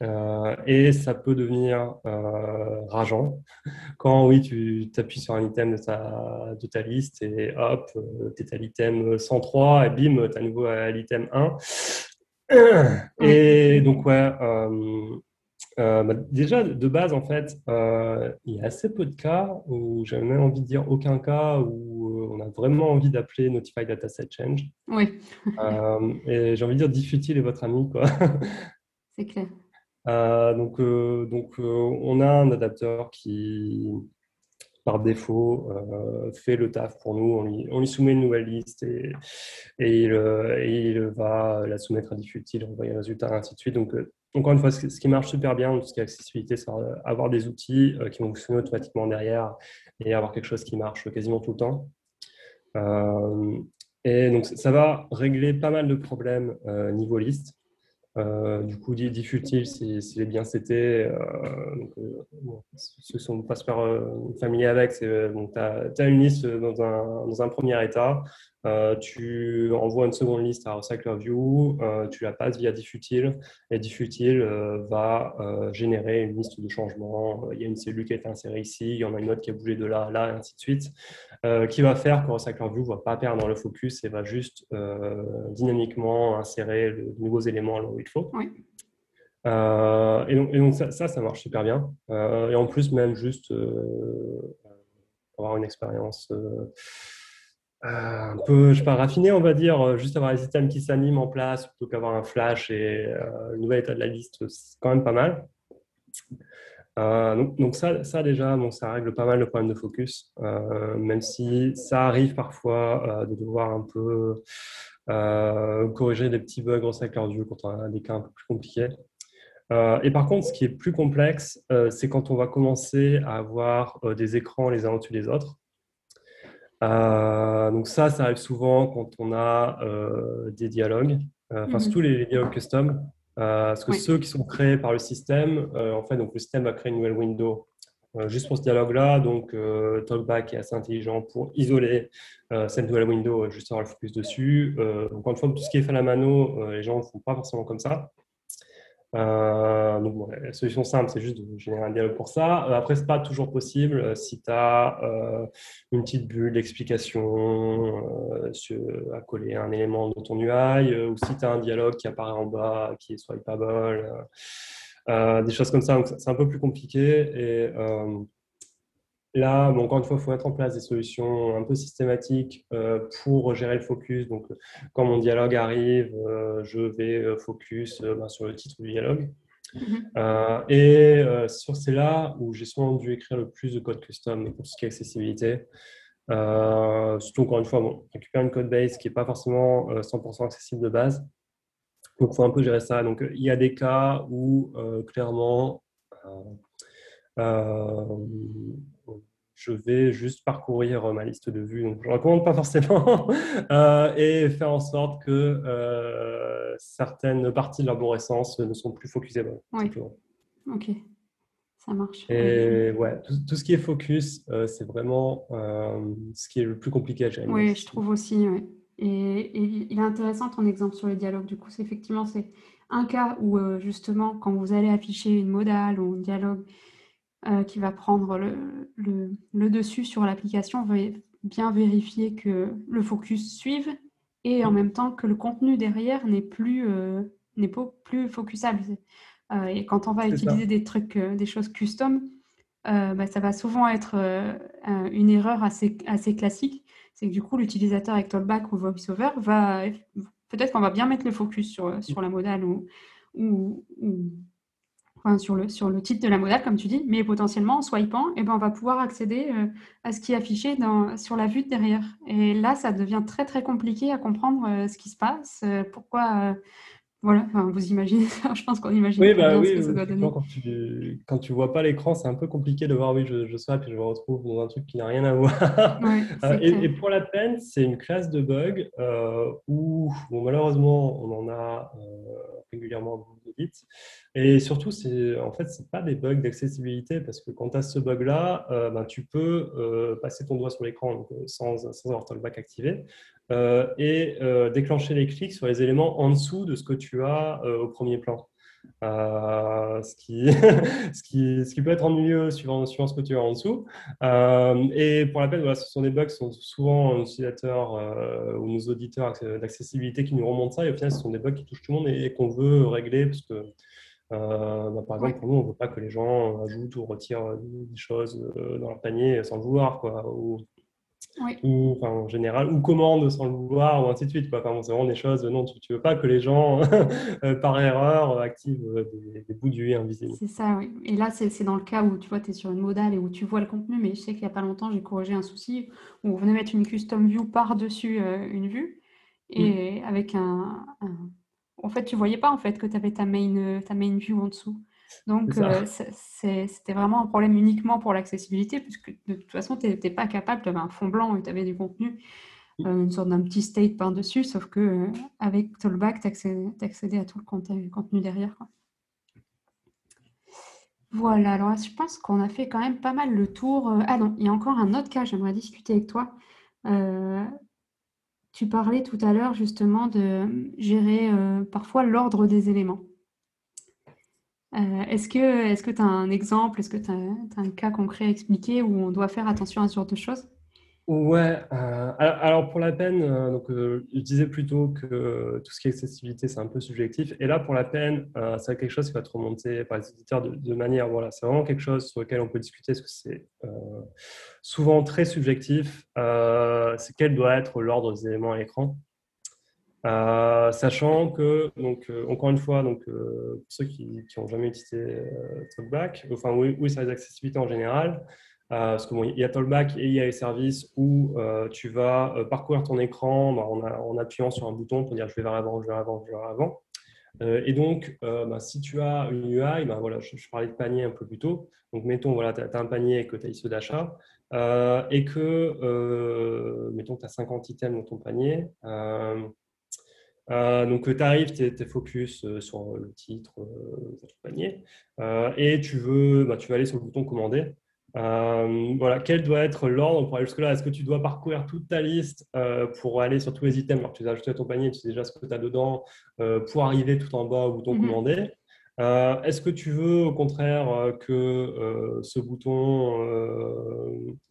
euh, et ça peut devenir euh, rageant <laughs> quand, oui, tu t'appuies sur un item de ta, de ta liste et hop, euh, tu es à l'item 103 et bim, tu es à nouveau à l'item 1. <clears throat> Et donc, ouais, bah, déjà, de base, en fait, il y a assez peu de cas où j'ai même envie de dire aucun cas où on a vraiment envie d'appeler Notify Dataset Change. Oui. et j'ai envie de dire diffutile est votre ami, quoi. C'est clair. Euh, donc, euh, euh, on a un adapteur qui, par défaut, fait le taf pour nous. On lui, soumet une nouvelle liste et, il, va la soumettre à diffutile, envoyer le résultat, ainsi de suite. Donc, encore une fois, ce, qui marche super bien, tout ce qui est accessibilité, c'est avoir des outils qui vont fonctionner automatiquement derrière et avoir quelque chose qui marche quasiment tout le temps. et donc, ça va régler pas mal de problèmes niveau liste. Euh, du coup, diffutile, s'il est bien c'était, euh, euh, ceux qui sont pas super familiers avec, tu as, une liste dans un premier état, tu envoies une seconde liste à RecyclerView, tu la passes via diffutile, et diffutile va générer une liste de changements. Il y a une cellule qui a été insérée ici, il y en a une autre qui a bougé de là à là, et ainsi de suite, qui va faire que RecyclerView ne va pas perdre le focus et va juste dynamiquement insérer de nouveaux éléments là où il faut. Euh, et, donc, ça, ça, marche super bien. Euh, et en plus, même juste euh, avoir une expérience un peu, je sais pas, raffinée, on va dire, juste avoir les systèmes qui s'animent en place plutôt qu'avoir un flash et une nouvel état de la liste, c'est quand même pas mal. donc, donc ça, ça, déjà, bon, ça règle pas mal le problème de focus, même si ça arrive parfois de devoir un peu euh, corriger des petits bugs en du quand on a des cas un peu plus compliqués. Euh, et par contre, ce qui est plus complexe, euh, c'est quand on va commencer à avoir des écrans les uns au-dessus des autres. Donc ça, ça arrive souvent quand on a des dialogues, enfin surtout mhm. les, dialogues custom, parce que ceux qui sont créés par le système, en fait, donc le système va créer une nouvelle window euh, juste pour ce dialogue-là. Donc, euh, Talkback est assez intelligent pour isoler euh, cette nouvelle window, juste avoir le focus dessus. encore une fois, tout ce qui est fait à la mano, les gens ne font pas forcément comme ça. Donc, la solution simple, c'est juste de générer un dialogue pour ça. après, ce n'est pas toujours possible si tu as une petite bulle d'explication à coller un élément de ton UI ou si tu as un dialogue qui apparaît en bas, qui est swipeable. Euh, des choses comme ça. c'est un peu plus compliqué. Et euh, là, encore une fois, il faut mettre en place des solutions un peu systématiques euh, pour gérer le focus. Donc, quand mon dialogue arrive, je vais focus ben, sur le titre du dialogue. Mm-hmm. et sur c'est là où j'ai souvent dû écrire le plus de code custom pour tout ce qui est accessibilité. surtout, encore une fois, bon, récupérer une code base qui n'est pas forcément 100% accessible de base. Donc, il faut un peu gérer ça. Donc, il y a des cas où, euh, clairement, euh, euh, je vais juste parcourir ma liste de vues. Donc, je ne recommande pas forcément. <laughs> et faire en sorte que certaines parties de l'arborescence ne sont plus focusables. Oui. Ok. Ça marche. Et ouais, tout, ce qui est focus, c'est vraiment ce qui est le plus compliqué à gérer. Oui, je trouve aussi. Et, il est intéressant ton exemple sur le dialogue. Du coup, c'est effectivement, c'est un cas où euh, justement, quand vous allez afficher une modale ou un dialogue euh, qui va prendre le, le, dessus sur l'application, va bien vérifier que le focus suive et en même temps que le contenu derrière n'est plus, euh, n'est pas plus focusable. et quand on va utiliser des trucs, des choses custom, bah, ça va souvent être une erreur assez, assez classique c'est que du coup, l'utilisateur avec Talkback ou VoiceOver va. Peut-être qu'on va bien mettre le focus sur, sur la modale ou, ou, sur, le, titre de la modale, comme tu dis, mais potentiellement en swipant, eh ben, on va pouvoir accéder euh, à ce qui est affiché sur la vue de derrière. Et là, ça devient très très compliqué à comprendre euh, ce qui se passe, euh, pourquoi, Voilà, vous imaginez <laughs> ça, je pense qu'on imagine oui, bah, bien oui, ce que ça doit donner. Quand tu, quand tu vois pas l'écran, c'est un peu compliqué de voir, oui, je, je swipe et je me retrouve dans un truc qui n'a rien à <laughs> voir. Euh, et, pour la peine, c'est une classe de bugs euh, où, bon, malheureusement, on en a euh, régulièrement, vous dites. Et surtout, en fait, c'est pas des bugs d'accessibilité parce que quand tu as ce bug-là, ben, tu peux passer ton doigt sur l'écran sans, sans avoir Talkback activé. Euh, et euh, déclencher les clics sur les éléments en dessous de ce que tu as euh, au premier plan. ce, qui, <laughs> ce, qui, ce qui peut être ennuyeux suivant, suivant ce que tu as en dessous. et pour la peine, voilà, ce sont des bugs qui sont souvent nos utilisateurs ou nos auditeurs d'accessibilité qui nous remontent ça. Et au final, ce sont des bugs qui touchent tout le monde et, qu'on veut régler parce que bah, par exemple, pour nous, on ne veut pas que les gens ajoutent ou retirent des choses dans leur panier sans le vouloir. Quoi, ou, ou enfin, en général, ou commande sans le vouloir, ou ainsi de suite. Quoi. Enfin, c'est vraiment des choses, non, tu ne veux pas que les gens, <laughs> euh, par erreur, activent euh, des, bouts d'UI invisibles. C'est ça, oui. Et là, c'est dans le cas où tu vois, tu es sur une modale et où tu vois le contenu, mais je sais qu'il n'y a pas longtemps, j'ai corrigé un souci où on venait mettre une custom view par-dessus euh, une vue, et avec un, En fait, tu voyais pas en fait que tu avais ta main, ta main view en dessous. Donc, euh, c'était vraiment un problème uniquement pour l'accessibilité, puisque de toute façon, tu n'étais pas capable, tu avais un fond blanc et tu avais du contenu, euh, une sorte d'un petit state par-dessus, sauf que euh, avec Tollback, tu accédais, à tout le contenu, derrière. Voilà, alors je pense qu'on a fait quand même pas mal le tour. Ah non, il y a encore un autre cas, j'aimerais discuter avec toi. tu parlais tout à l'heure justement de gérer parfois l'ordre des éléments. Euh, est-ce que tu as un exemple, est-ce que tu as, un cas concret à expliquer où on doit faire attention à ce genre de choses? Ouais, euh, alors pour la peine, euh, donc, je disais plutôt que tout ce qui est accessibilité, c'est un peu subjectif. Et là, pour la peine, c'est quelque chose qui va être remonté par les éditeurs de, manière, voilà, c'est vraiment quelque chose sur lequel on peut discuter, parce que c'est souvent très subjectif. c'est quel doit être l'ordre des éléments à l'écran. Euh, sachant que, donc, euh, encore une fois, donc, euh, pour ceux qui n'ont jamais utilisé Talkback, enfin oui, c'est les accessibilités en général, parce qu'il bon, y a Talkback et il y a les services où tu vas parcourir ton écran bah, en, appuyant sur un bouton pour dire je vais vers avant, je vais vers avant, je vais vers avant. et donc, bah, si tu as une UI, bah, voilà, je, parlais de panier un peu plus tôt. Donc, mettons, voilà, tu as, un panier que tu as issu d'achat et que, mettons, tu as 50 items dans ton panier. Euh, donc, tu arrives, tu es, focus euh, sur le titre euh, de panier et tu veux, bah, tu vas aller sur le bouton commander. voilà, quel doit être l'ordre pour aller jusque-là? Est-ce que tu dois parcourir toute ta liste pour aller sur tous les items? Alors, tu as ajouté à ton panier, tu sais déjà ce que tu as dedans pour arriver tout en bas au bouton mhm. commander. Est-ce que tu veux au contraire que ce bouton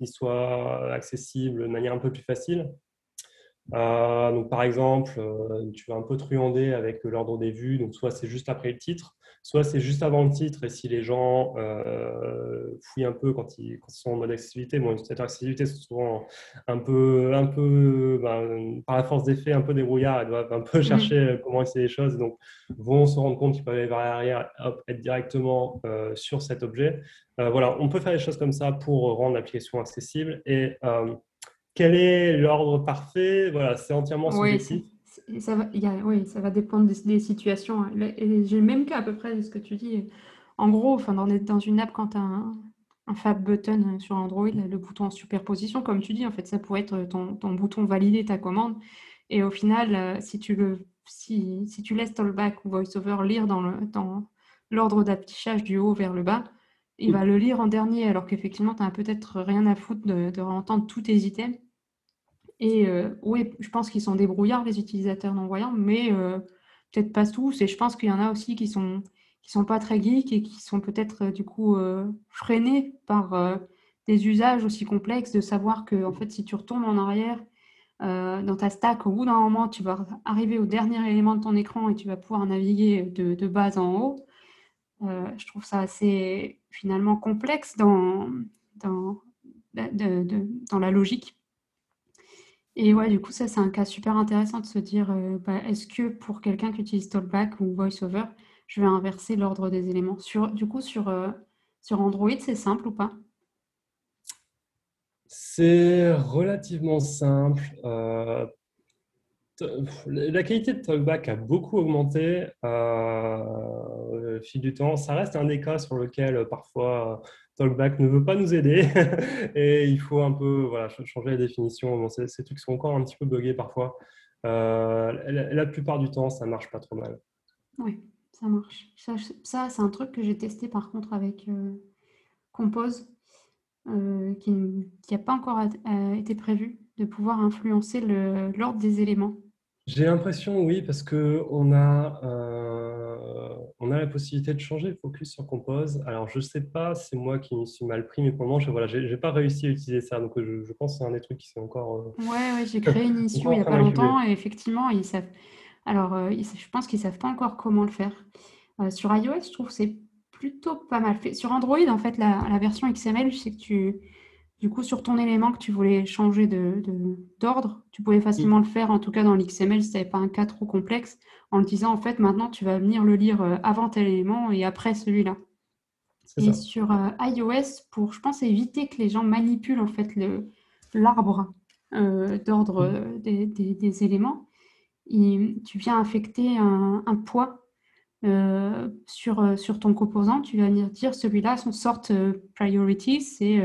il soit accessible de manière un peu plus facile? Euh, donc, par exemple, euh, tu vas un peu truander avec l'ordre des vues. Donc, soit c'est juste après le titre, soit c'est juste avant le titre. Et si les gens euh, fouillent un peu quand ils, sont en mode accessibilité, bon, cette accessibilité, c'est souvent un peu, un peu ben, par la force des faits, un peu débrouillard. Elles doivent un peu chercher comment essayer les choses. Donc, vont se rendre compte qu'ils peuvent aller vers l'arrière, être directement sur cet objet. voilà, on peut faire des choses comme ça pour rendre l'application accessible. Et quel est l'ordre parfait Voilà, c'est entièrement subjectif. Oui, ça va, oui, ça va dépendre des, situations. J'ai le même cas à peu près de ce que tu dis. En gros, enfin, dans, dans une app, quand tu as un, Fab Button sur Android, le bouton en superposition, comme tu dis, en fait, ça pourrait être ton, ton bouton valider ta commande. Et au final, euh, si tu, le, si, si tu laisses Tollback ou VoiceOver lire dans l'ordre d'affichage du haut vers le bas, il va le lire en dernier, alors qu'effectivement, tu n'as peut-être rien à foutre de, de entendre tous tes items. Et euh, oui, je pense qu'ils sont débrouillards, les utilisateurs non-voyants, mais euh, peut-être pas tous. Et je pense qu'il y en a aussi qui sont, qui sont pas très geeks et qui sont peut-être euh, du coup freinés par des usages aussi complexes, de savoir que en fait, si tu retournes en arrière dans ta stack, au bout d'un moment, tu vas arriver au dernier élément de ton écran et tu vas pouvoir naviguer de, de bas en haut. je trouve ça assez finalement complexe dans, dans, dans la logique. Et ouais, du coup, ça, c'est un cas super intéressant de se dire, euh, bah, est-ce que pour quelqu'un qui utilise Talkback ou VoiceOver, je vais inverser l'ordre des éléments sur, Du coup, sur, euh, sur Android, c'est simple ou pas? C'est relativement simple. Euh, la qualité de Talkback a beaucoup augmenté au fil du temps. Ça reste un des cas sur lequel parfois Talkback ne veut pas nous aider <laughs> et il faut un peu voilà, changer la définition. Bon, ces, trucs sont encore un petit peu buggés parfois. Euh, la, plupart du temps, ça marche pas trop mal. Oui, ça marche. Ça, c'est un truc que j'ai testé par contre avec euh, Compose, euh, qui n'a pas encore été prévu, de pouvoir influencer l'ordre des éléments. J'ai l'impression, oui, parce qu'on a, euh, on a la possibilité de changer le focus sur Compose. Alors, je ne sais pas, c'est moi qui me suis mal pris, mais pour le moment, je n'ai voilà, pas réussi à utiliser ça. Donc, je, pense que c'est un des trucs qui sont encore. Euh, oui, ouais, j'ai créé une <laughs> issue il n'y a pas longtemps et effectivement, ils savent. Alors, euh, je pense qu'ils ne savent pas encore comment le faire. sur iOS, je trouve que c'est plutôt pas mal fait. Sur Android, en fait, la, la version XML, je sais que tu du coup, sur ton élément que tu voulais changer d'ordre, de, tu pouvais facilement le faire, en tout cas dans l'XML, si tu n'avais pas un cas trop complexe, en le disant, en fait, maintenant, tu vas venir le lire euh, avant tel élément et après celui-là. Et sur euh, iOS, pour, je pense, éviter que les gens manipulent, en fait, l'arbre euh, d'ordre mm. des, éléments, tu viens affecter un, poids sur, sur ton composant. Tu vas venir dire, celui-là, son sort priority, c'est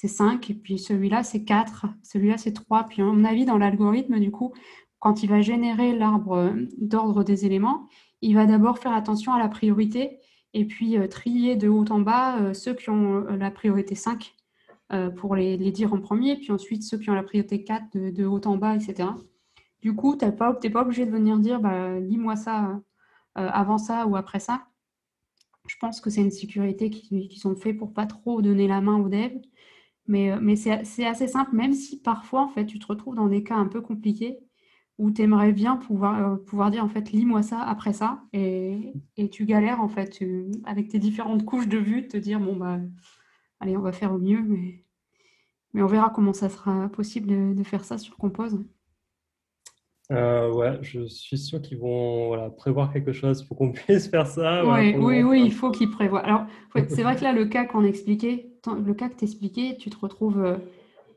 c'est 5, et puis celui-là, c'est 4, celui-là, c'est 3. Puis, à mon avis, dans l'algorithme, du coup, quand il va générer l'arbre euh, d'ordre des éléments, il va d'abord faire attention à la priorité et puis euh, trier de haut en bas euh, ceux qui ont la priorité 5 pour les, dire en premier, puis ensuite ceux qui ont la priorité 4 de, haut en bas, etc. Du coup, tu n'es pas, pas, obligé de venir dire bah, lis-moi ça avant ça ou après ça. Je pense que c'est une sécurité qui, qui sont faits pour pas trop donner la main aux devs. Mais, euh, mais c'est assez simple, même si parfois, en fait, tu te retrouves dans des cas un peu compliqués où tu aimerais bien pouvoir, euh, pouvoir dire, en fait, lis-moi ça après ça. Et, et, tu galères, en fait, avec tes différentes couches de vue, te dire, bon, bah, allez, on va faire au mieux. Mais, mais on verra comment ça sera possible de, de faire ça sur Compose. Euh, ouais, je suis sûr qu'ils vont voilà, prévoir quelque chose pour qu'on <laughs> puisse faire ça. oui, oui, il faut qu'ils prévoient. Alors, c'est vrai que là, le cas qu'on expliquait, le cas que tu expliquais, tu te retrouves. Euh,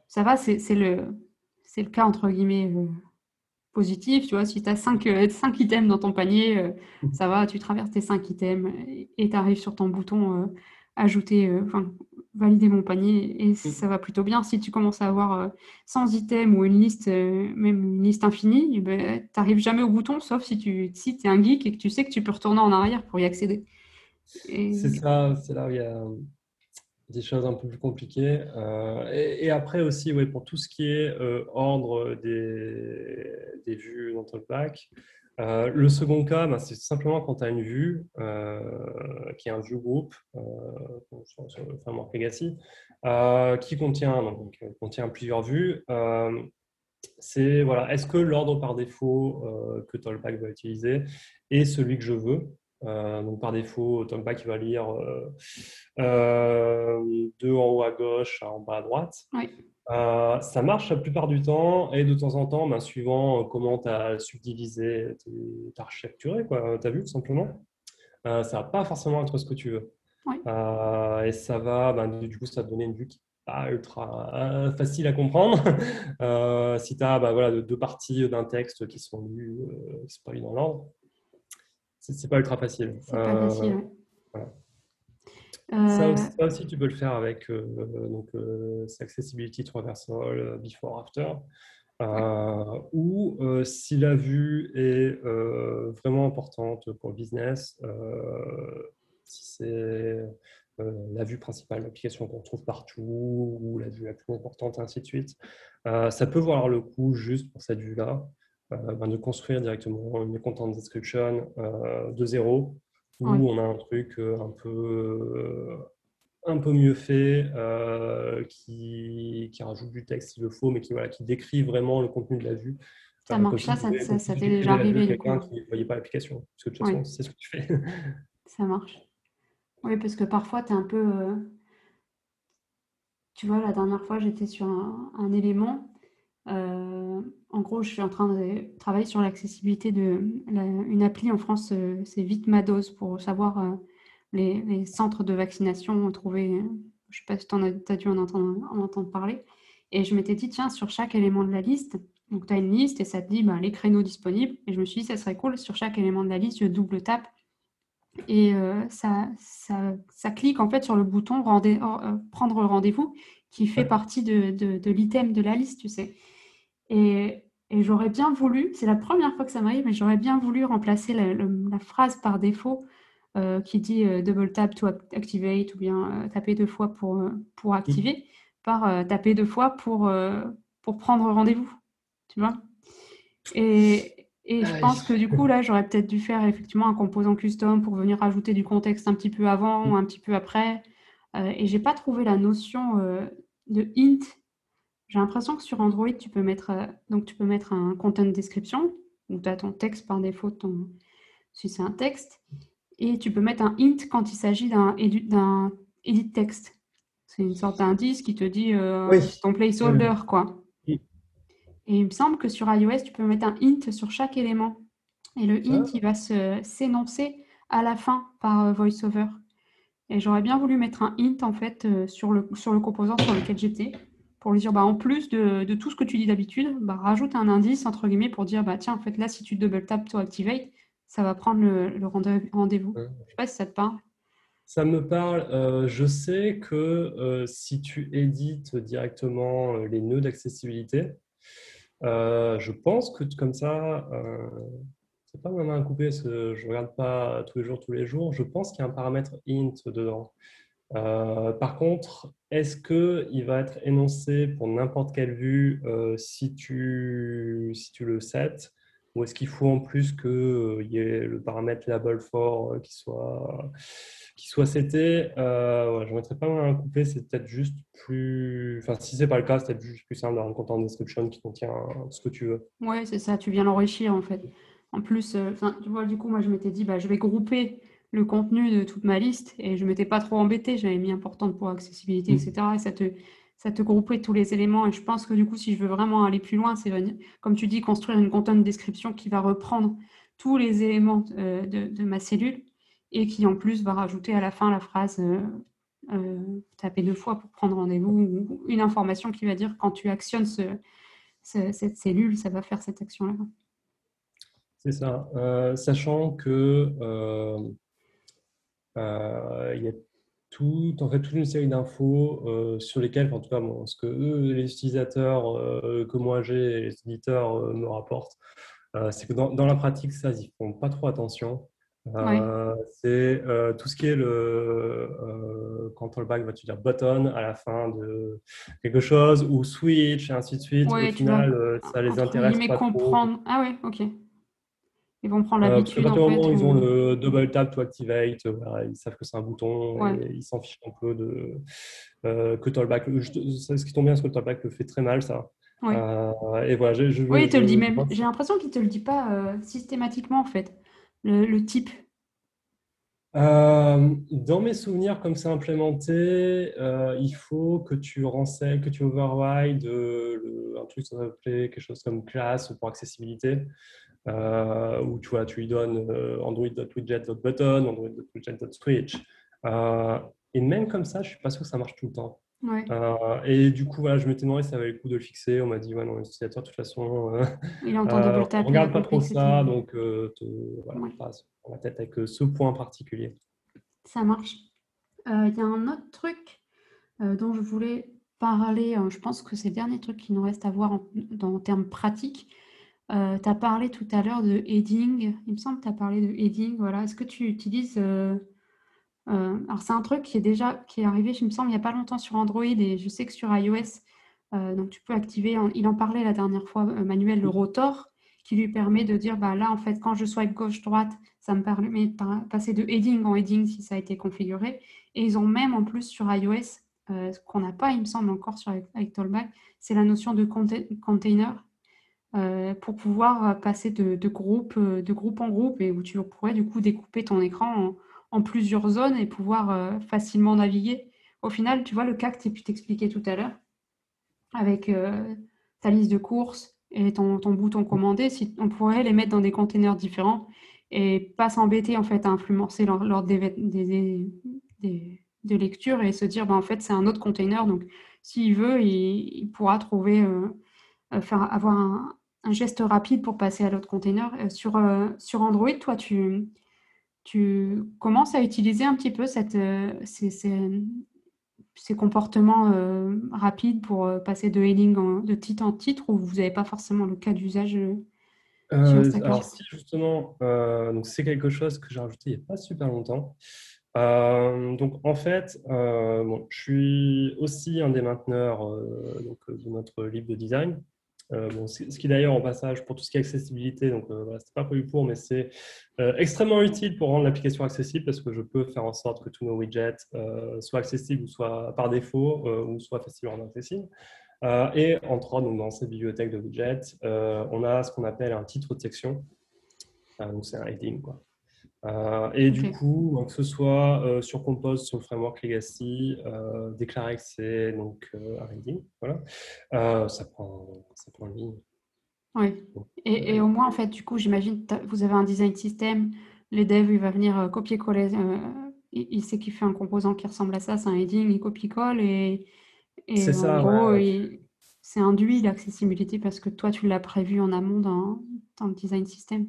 ça va, c'est le, le cas entre guillemets euh, positif. Tu vois, si tu as 5, items dans ton panier, ça va, tu traverses tes 5 items et tu arrives sur ton bouton ajouter, valider mon panier et mmh. ça va plutôt bien. Si tu commences à avoir 100 euh, items ou une liste, euh, même une liste infinie, eh ben, tu n'arrives jamais au bouton, sauf si tu si es un geek et que tu sais que tu peux retourner en arrière pour y accéder. C'est ça, c'est là où il y a des choses un peu plus compliquées. Euh, et, après aussi, ouais, pour tout ce qui est ordre des, des vues dans Talkback, euh, le second cas, bah, c'est simplement quand tu as une vue euh, qui est un view group euh, sur, le framework Legacy qui contient, donc, contient plusieurs vues. c'est voilà, est-ce que l'ordre par défaut que Talkback va utiliser est celui que je veux? Donc par défaut, Talkback va lire deux en haut à gauche, en bas à droite. Oui. Euh, ça marche la plupart du temps et de temps en temps, ben, suivant euh, comment tu as subdivisé, tu as architecturé, tu as vu tout simplement, euh, ça va pas forcément être ce que tu veux. et ça va, ben, du coup, ça va te donner une vue qui n'est pas ultra facile à comprendre. <laughs> si tu as ben, voilà, deux parties d'un texte qui sont lues, qui sont pas lues dans l'ordre, c'est pas ultra facile. C'est pas facile, euh, ça, aussi, tu peux le faire avec euh, donc, euh, Accessibility Traversal Before After. ou si la vue est vraiment importante pour le business, si c'est la vue principale, l'application qu'on trouve partout, ou la vue la plus importante, ainsi de suite, ça peut valoir le coup juste pour cette vue-là. Ben, de construire directement une content description de zéro où on a un truc euh, un peu, euh, un peu mieux fait, euh, qui, qui, rajoute du texte s'il le faut, mais qui, voilà, qui décrit vraiment le contenu de la vue. Ça marche, ça, ça, ça, t'est déjà arrivé. Quelqu'un qui ne voyait pas l'application, parce que de toute façon, c'est ce que tu fais. ça marche. Oui, parce que parfois, tu es un peu. Tu vois, la dernière fois, j'étais sur un, un élément euh, en gros, je suis en train de travailler sur l'accessibilité d'une appli en France, euh, c'est Vitmados, pour savoir euh, les, centres de vaccination trouvés. Je ne sais pas si tu as, dû en entendre, en entendre, parler. Et je m'étais dit, tiens, sur chaque élément de la liste, Donc, tu as une liste et ça te dit ben, les créneaux disponibles. Et je me suis dit, ça serait cool, sur chaque élément de la liste, je double tape. Et euh, ça, ça, clique en fait sur le bouton rendez, prendre rendez-vous qui fait partie de, de, l'item de la liste, tu sais. Et, et j'aurais bien voulu, c'est la première fois que ça m'arrive, mais j'aurais bien voulu remplacer la, la phrase par défaut euh, qui dit double tap to activate ou bien taper deux fois pour, pour activer, par taper deux fois pour, pour prendre rendez-vous tu vois. Et, et je pense que du coup, là, j'aurais peut-être dû faire effectivement un composant custom pour venir rajouter du contexte un petit peu avant ou un petit peu après. Euh, et j'ai pas trouvé la notion euh, de int. J'ai l'impression que sur Android, tu peux mettre, euh, donc tu peux mettre un content description, où tu as ton texte par défaut, ton, si c'est un texte, et tu peux mettre un int quand il s'agit d'un edit texte. C'est une sorte d'indice qui te dit ton placeholder, quoi. Et il me semble que sur iOS, tu peux mettre un int sur chaque élément. Et le int, ah. il va s'énoncer à la fin par euh, VoiceOver. Et j'aurais bien voulu mettre un int en fait euh, sur, le, sur le composant sur lequel j'étais pour lui dire bah, en plus de, de, tout ce que tu dis d'habitude, bah, rajoute un indice entre guillemets pour dire bah tiens en fait là si tu double tap to activate, ça va prendre le, le rendez-vous. Je ne sais pas si ça te parle. Ça me parle. Euh, je sais que si tu édites directement les nœuds d'accessibilité, euh, je pense que comme ça, euh, c'est pas ma main à couper parce que je regarde pas tous les jours, tous les jours. Je pense qu'il y a un paramètre int dedans. Euh, par contre, est-ce qu'il va être énoncé pour n'importe quelle vue si, tu, si tu le sets ou est-ce qu'il faut en plus qu'il y ait le paramètre label for qui soit qui soit seté, euh, je ne mettrais pas un coupé, c'est peut-être juste plus. Enfin, si c'est pas le cas, c'est peut-être juste plus simple d'avoir un content description qui contient ce que tu veux. Ouais, c'est ça, tu viens l'enrichir en fait. En plus, euh, tu vois, du coup, moi je m'étais dit, bah, je vais grouper le contenu de toute ma liste et je ne m'étais pas trop embêté, j'avais mis importante pour accessibilité, mm. etc. Et ça te, ça te groupait tous les éléments. Et je pense que du coup, si je veux vraiment aller plus loin, c'est comme tu dis, construire une content description qui va reprendre tous les éléments euh, de ma cellule et qui en plus va rajouter à la fin la phrase euh, euh, taper deux fois pour prendre rendez-vous ou une information qui va dire quand tu actionnes cette cellule, ça va faire cette action-là. C'est ça. Euh, sachant que il y a tout, en fait, toute une série d'infos sur lesquelles, en tout cas, ce que eux, les utilisateurs que moi j'ai, les éditeurs me rapportent, c'est que dans, dans, la pratique, ça, ils font pas trop attention. Euh, c'est euh, tout ce qui est le euh, control back, va-tu dire button à la fin de quelque chose ou switch et ainsi de suite. Au final, euh, ça les intéresse pas comprendre. trop. Ah ouais, ok. Ils vont prendre l'habitude. à moment ils ont le double tap to activate, ils savent que c'est un bouton et ils s'en fichent un peu de euh, que Tollback. Ce qui tombe bien, c'est que Tollback le fait très mal, ça. et voilà, je, oui, il te le dit même. J'ai l'impression qu'il te le dit pas systématiquement en fait le, type euh, dans mes souvenirs, comme c'est implémenté, euh, il faut que tu renseignes, que tu override le, un truc, ça s'appelait quelque chose comme classe pour accessibilité, euh, où tu vois, tu lui donnes android.widget.button, android.widget.switch. et même comme ça, je suis pas sûr que ça marche tout le temps. Euh, et du coup, voilà, je m'étais demandé si ça valait le coup de le fixer. On m'a dit, ouais, non, l'utilisateur, de toute façon, euh, il entend euh, on regarde pas trop ça, donc te, voilà, pas la tête avec ce point particulier. Ça marche. Il y a un autre truc dont je voulais parler. je pense que c'est le dernier truc qui nous reste à voir en, dans, termes pratiques. Tu as parlé tout à l'heure de heading. Il me semble que tu as parlé de heading. Voilà. Est-ce que tu utilises euh, alors c'est un truc qui est déjà qui est arrivé, je me semble, il n'y a pas longtemps sur Android et je sais que sur iOS, euh, donc tu peux activer, il en parlait la dernière fois, euh, Manuel, le rotor, qui lui permet de dire, bah là en fait, quand je swipe gauche-droite, ça me permet de passer de heading en heading si ça a été configuré. Et ils ont même en plus sur iOS, ce qu'on n'a pas, il me semble, encore sur, avec Tollback, c'est la notion de container. Pour pouvoir passer de, groupe, de groupe en groupe et où tu pourrais du coup découper ton écran en, plusieurs zones et pouvoir euh, facilement naviguer. Au final, tu vois le cas que tu pu t'expliquer tout à l'heure, avec euh, ta liste de courses et ton, ton, bouton commandé, si, on pourrait les mettre dans des containers différents et pas s'embêter en fait à influencer l'ordre des, des, des, lectures et se dire bah, en fait c'est un autre container donc s'il veut il, pourra trouver euh, faire avoir geste rapide pour passer à l'autre container. sur, sur Android, toi, tu, tu commences à utiliser un petit peu cette, ces, ces, comportements rapides pour passer de heading de titre en titre ou vous n'avez pas forcément le cas d'usage alors si justement, donc c'est quelque chose que j'ai rajouté il n'y a pas super longtemps. Euh, donc en fait, euh, bon, je suis aussi un des mainteneurs euh, donc, de notre livre de design. Bon, ce qui d'ailleurs en passage pour tout ce qui est accessibilité, donc voilà, c'est pas prévu pour, mais c'est extrêmement utile pour rendre l'application accessible parce que je peux faire en sorte que tous nos widgets soient accessibles ou soit par défaut ou soit facilement accessibles. et entre autres, dans cette bibliothèque de widgets, on a ce qu'on appelle un titre de section. donc c'est un heading quoi. Euh, et du coup, que ce soit euh, sur Compose, sur le framework Legacy, euh, déclarer que c'est donc un reading, voilà, ça prend, ça prend une ligne. Oui. Et, et, au moins, en fait, du coup, j'imagine, vous avez un design system, les devs, il va venir copier-coller, il, sait qu'il fait un composant qui ressemble à ça, c'est un heading, il copie-colle et, et en ça, gros, c'est induit l'accessibilité parce que toi, tu l'as prévu en amont dans, dans le design system.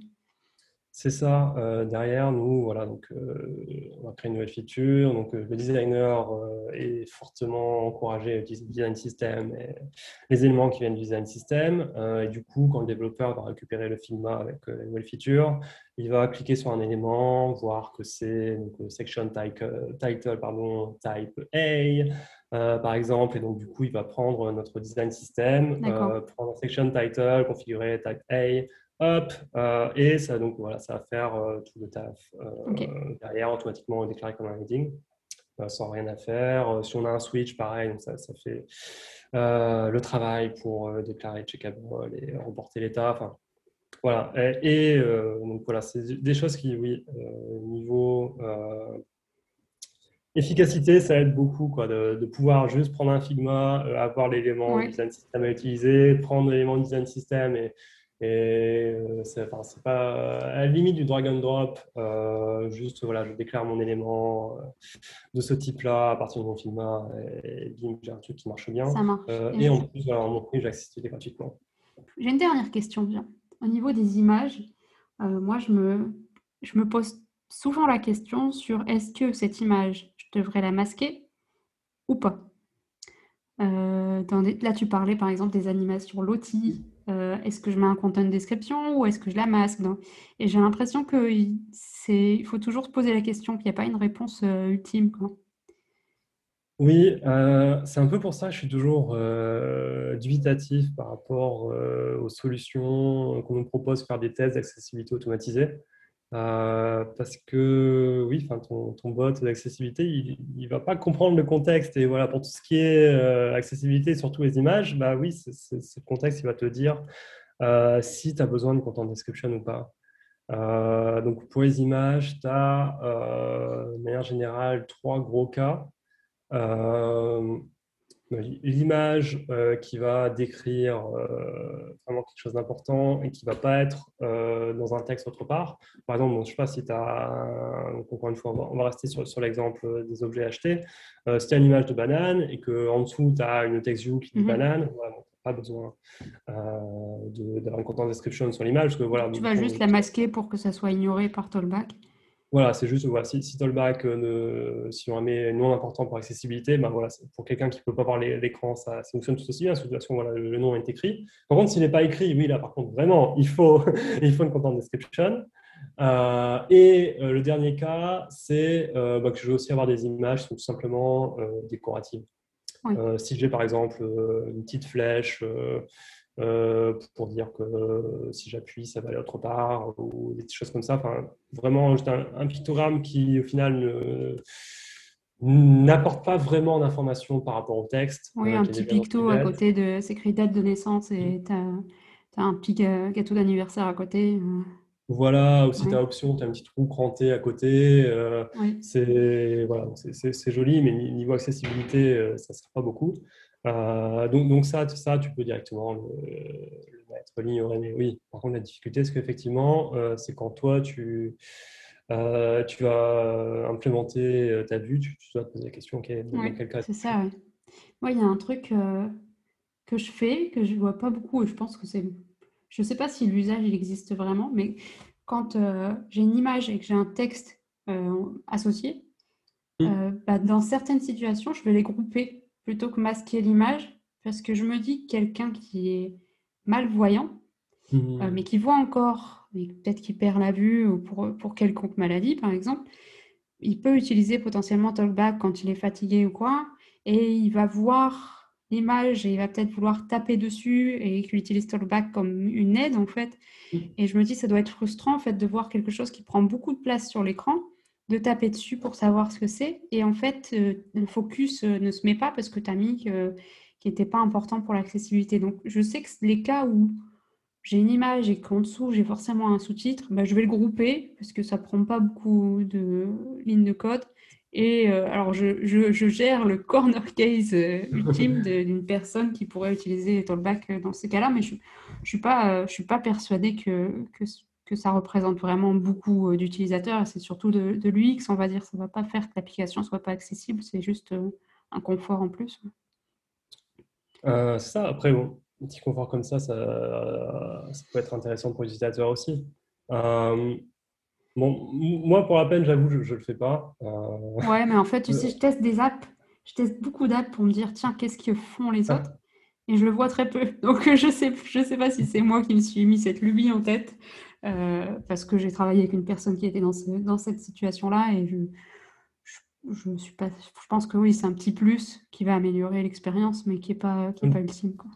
C'est ça. Euh, derrière, nous, voilà, donc, euh, on va créer une nouvelle feature. Donc, euh, le designer est fortement encouragé à utiliser le design system et les éléments qui viennent du design system. et du coup, quand le développeur va récupérer le Figma avec la nouvelle feature, il va cliquer sur un élément, voir que c'est section title, title pardon, type A, par exemple. Et donc, du coup, il va prendre notre design system, prendre section title, configurer type A Hop, euh, et ça, donc, voilà, ça va faire euh, tout le taf euh, derrière, automatiquement déclaré comme un heading, sans rien à faire. si on a un switch, pareil, donc ça, ça, fait le travail pour déclarer checkable et reporter l'état. Enfin, voilà. Et, donc voilà, c'est des choses qui, oui, niveau efficacité, ça aide beaucoup quoi, de, de, pouvoir juste prendre un Figma, avoir l'élément design system à utiliser, prendre l'élément design system et et euh, c'est pas à la limite du drag and drop, euh, juste voilà, je déclare mon élément euh, de ce type-là à partir de mon Figma et, bim, j'ai un truc qui marche bien. et, en plus, voilà, mon prix, j'accessibilité gratuitement. J'ai une dernière question. Bien. Au niveau des images, moi, je me, je me pose souvent la question sur est-ce que cette image, je devrais la masquer ou pas? Dans Là, tu parlais par exemple des animations loties euh, est-ce que je mets un content description ou est-ce que je la masque Et j'ai l'impression qu'il il faut toujours se poser la question, qu'il n'y a pas une réponse euh, ultime. Oui, euh, c'est un peu pour ça que je suis toujours dubitatif par rapport aux solutions qu'on nous propose faire des tests d'accessibilité automatisée. Euh, parce que oui, ton, bot d'accessibilité, il ne va pas comprendre le contexte. Et voilà, pour tout ce qui est euh, accessibilité, surtout les images, bah oui, c'est le contexte qui va te dire euh, si tu as besoin de content description ou pas. donc pour les images, tu as de manière générale trois gros cas l'image euh, qui va décrire euh, vraiment quelque chose d'important et qui ne va pas être euh, dans un texte autre part. Par exemple, je ne sais pas si tu as, encore une fois, on va, rester sur, sur l'exemple des objets achetés. si tu as une image de banane et qu'en dessous, tu as une text view qui dit mhm. banane, voilà, pas besoin d'avoir une content description sur l'image. Voilà, tu vas juste la masquer pour que ça soit ignoré par Tollback. Voilà, c'est juste, voilà, si, si Tollback, euh, si on met non important pour accessibilité, ben voilà, pour quelqu'un qui ne peut pas voir l'écran, ça, fonctionne tout aussi bien. Toute voilà, le, nom est écrit. Par contre, s'il n'est pas écrit, oui, là, par contre, vraiment, il faut, <laughs> il faut une content description. Euh, et euh, le dernier cas, c'est bah, que je veux aussi avoir des images qui sont tout simplement décoratives. si j'ai par exemple une petite flèche euh, pour dire que euh, si j'appuie, ça va aller autre part, ou des choses comme ça. Enfin, vraiment, juste un, pictogramme qui, au final, n'apporte pas vraiment d'informations par rapport au texte. Oui, euh, un petit picto à côté de c'est écrit date de naissance et tu as, un petit gâteau d'anniversaire à côté. Voilà, aussi tu as option, tu as un petit trou cranté à côté. C'est voilà, joli, mais niveau accessibilité, ça ne sert pas beaucoup. Euh, donc, donc ça, ça, tu peux directement le, mettre l'ignorer. Mais oui, par contre, la difficulté, c'est qu'effectivement, euh, c'est quand toi, tu, euh, tu vas implémenter ta vue, tu, dois te poser la question, ok, dans quel cas C'est ça, oui. Moi, il y a un truc que je fais, que je ne vois pas beaucoup, et je pense que c'est... je ne sais pas si l'usage il existe vraiment, mais quand j'ai une image et que j'ai un texte associé, mmh. bah, dans certaines situations, je vais les grouper plutôt que masquer l'image parce que je me dis que quelqu'un qui est malvoyant, mmh. mais qui voit encore, mais peut-être qu'il perd la vue ou pour, pour quelconque maladie, par exemple, il peut utiliser potentiellement Talkback quand il est fatigué ou quoi, et il va voir l'image et il va peut-être vouloir taper dessus et qu'il utilise Talkback comme une aide en fait. Mm. Et je me dis ça doit être frustrant en fait de voir quelque chose qui prend beaucoup de place sur l'écran, de taper dessus pour savoir ce que c'est, et en fait euh, le focus euh, ne se met pas parce que tu as mis que, qui n'était pas important pour l'accessibilité. Donc je sais que les cas où j'ai une image et qu'en dessous j'ai forcément un sous-titre, bah, je vais le grouper parce que ça prend pas beaucoup de lignes de code. Et euh, alors je, je, je, gère le corner case euh, <laughs> ultime d'une personne qui pourrait utiliser Tollback euh, dans ces cas-là, mais je ne je suis, pas, je suis pas persuadée que, que, que, ça représente vraiment beaucoup d'utilisateurs. C'est surtout de, de l'UX, on va dire. Ça ne va pas faire que l'application ne soit pas accessible, c'est juste un confort en plus. ça, après, bon, un petit confort comme ça, ça, peut être intéressant pour l'utilisateur aussi. Euh, bon, moi, pour la peine, j'avoue, je ne le fais pas. Euh, ouais, mais en fait, tu <laughs> sais, je teste des apps, je teste beaucoup d'apps pour me dire, tiens, qu'est-ce que font les autres? Et je le vois très peu. <laughs> Donc, je ne sais, je sais pas si c'est moi qui me suis mis cette lubie en tête, euh, parce que j'ai travaillé avec une personne qui était dans, dans cette situation-là et je, je, suis pas, je pense que oui, c'est un petit plus qui va améliorer l'expérience, mais qui n'est pas, qui est pas ultime. Quoi.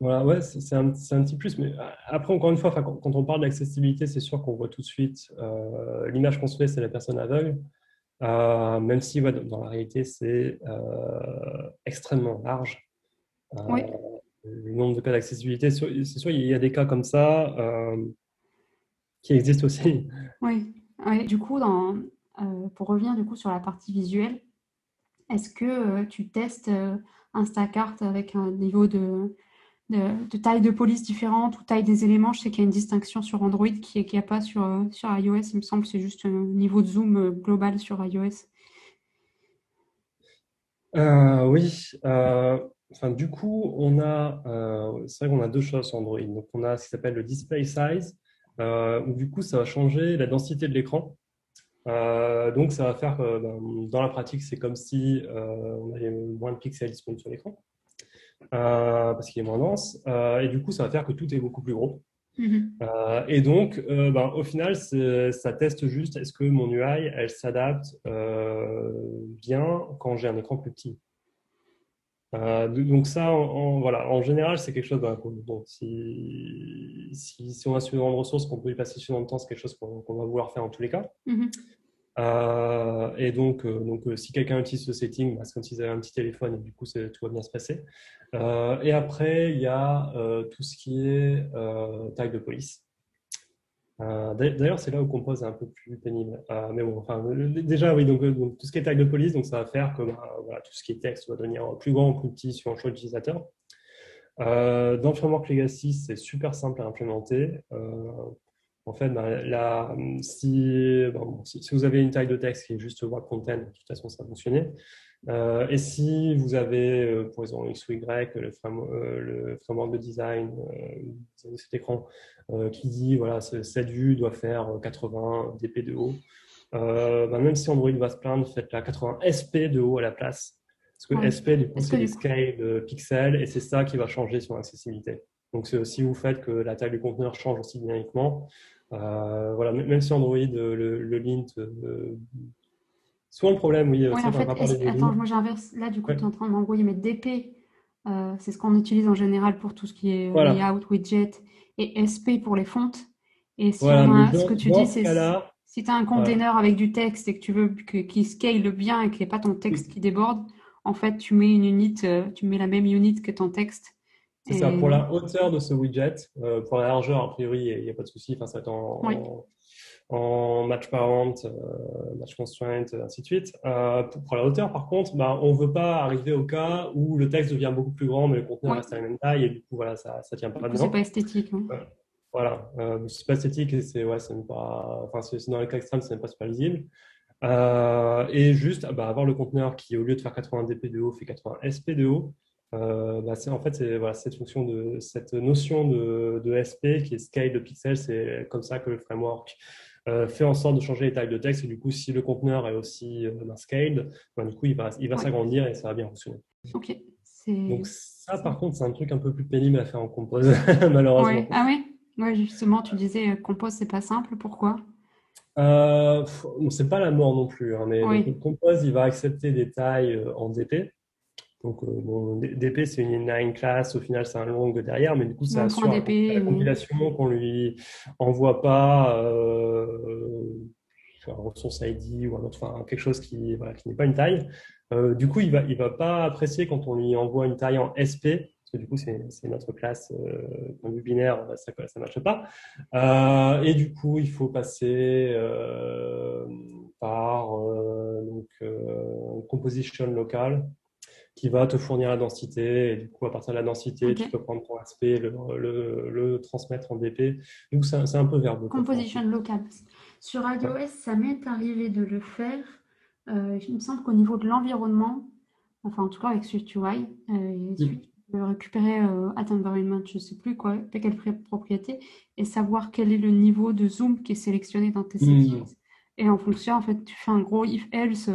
Voilà, ouais, c'est un, un, petit plus. Mais euh, après, encore une fois, quand, on parle d'accessibilité, c'est sûr qu'on voit tout de suite euh, l'image qu'on se fait, c'est la personne aveugle. Euh, même si dans la réalité, c'est extrêmement large. Le nombre de cas d'accessibilité, c'est sûr, il y a des cas comme ça qui existent aussi. Oui, du coup, dans, pour revenir du coup sur la partie visuelle, est-ce que tu testes Instacart avec un niveau de de, taille de police différente ou taille des éléments? Je sais qu'il y a une distinction sur Android qui n'y a pas sur, euh, sur iOS. Il me semble c'est juste un niveau de zoom euh, global sur iOS. Euh, oui. enfin, du coup, on a, c'est vrai qu'on a deux choses sur Android. Donc, on a ce qui s'appelle le display size, où du coup, ça va changer la densité de l'écran. donc, ça va faire que ben, dans la pratique, c'est comme si on avait moins de pixels disponibles sur l'écran. Euh, parce qu'il est moins dense. Euh, et du coup, ça va faire que tout est beaucoup plus gros. Mhm. Euh, et donc, ben, au final, ça teste juste est-ce que mon UI, elle s'adapte bien quand j'ai un écran plus petit. Donc ça, en, voilà, en général, c'est quelque chose. Ben, si, si, on a suffisamment de ressources, qu'on peut y passer suffisamment de temps, c'est quelque chose qu'on va vouloir faire en tous les cas. Mhm. Euh, et donc, euh, donc euh, si quelqu'un utilise ce setting, bah, c'est comme s'ils avaient un petit téléphone et du coup, tout va bien se passer. et après, il y a tout ce qui est taille de police. D'ailleurs, c'est là où compose est un peu plus pénible. mais bon, enfin, déjà, oui, donc, tout ce qui est taille de police, donc ça va faire voilà, tout ce qui est texte va devenir plus grand ou plus petit sur un choix d'utilisateur. dans le framework Legacy, c'est super simple à implémenter. En fait, bah, si, si, vous avez une taille de texte qui est juste web content, de toute façon, ça va fonctionner. Euh, et si vous avez, euh, pour exemple, X ou Y, le, euh, le framework de design de cet écran qui dit voilà, cette vue doit faire 80 dp de haut, bah, même si Android va se plaindre, faites la 80 SP de haut à la place. Parce que SP, du coup, c'est les scales pixels et c'est ça qui va changer son accessibilité. Donc, si vous faites que la taille du conteneur change aussi dynamiquement, euh, voilà, même si Android, le, lint, euh, souvent le problème, oui. en fait, attends, moi j'inverse. Là, du coup, tu es en train d'envoyer mes DP. c'est ce qu'on utilise en général pour tout ce qui est layout, widget, et SP pour les fontes. Et si ce que tu dis, c'est si tu as un container avec du texte et que tu veux qu'il scale bien et qu'il n'y ait pas ton texte qui déborde, en fait, tu mets une unit, tu mets la même unit que ton texte c'est ça, pour la hauteur de ce widget, euh, pour la largeur, a priori, il n'y a, pas de souci. Enfin, ça va être en, match parent, euh, match constraint, ainsi de suite. Euh, pour, la hauteur, par contre, bah, on ne veut pas arriver au cas où le texte devient beaucoup plus grand, mais le contenu reste à la même taille, et du coup, voilà, ça ne tient pas dedans. C'est pas esthétique. Hein. Voilà, c'est pas esthétique, et c'est ouais, pas, enfin, dans les cas extrêmes, c'est même pas super lisible. et juste bah, avoir le conteneur qui, au lieu de faire 80 dp de haut, fait 80 sp de haut. bah, en fait c'est voilà, cette fonction de cette notion de, de SP qui est scale de pixels, c'est comme ça que le framework fait en sorte de changer les tailles de texte. Et du coup, si le conteneur est aussi d'un scale, bah, du coup, il va, il va s'agrandir et ça va bien fonctionner. Ok. Donc ça, par contre, c'est un truc un peu plus pénible à faire en compose, <laughs> malheureusement. Ah oui Ouais, justement, tu disais compose, c'est pas simple. Pourquoi? Euh, c'est pas la mort non plus, hein, mais le Compose, il va accepter des tailles euh, en DP. Donc, euh, DP, c'est une inline class. Au final, c'est un long derrière, mais du coup, ça assure DP, la compilation qu'on lui envoie pas euh, un ressource ID ou un autre, quelque chose qui, qui n'est pas une taille. Euh, du coup, il va, il va pas apprécier quand on lui envoie une taille en SP parce que du coup, c'est notre classe euh, binaire, ça ne marche pas. Euh, et du coup, il faut passer euh, par euh, donc, euh, composition locale qui va te fournir la densité. Et du coup, à partir de la densité, tu peux prendre ton aspect, le, le, le transmettre en DP. Donc, c'est un peu verbeux. Composition locale. Sur iOS, ça m'est arrivé de le faire. il me semble qu'au niveau de l'environnement, enfin en tout cas avec SwiftUI, euh, récupérer euh, at environment, je ne sais plus quoi, quelle propriété, et savoir quel est le niveau de zoom qui est sélectionné dans tes settings. Hmm. Et en fonction, en fait, tu fais un gros if else.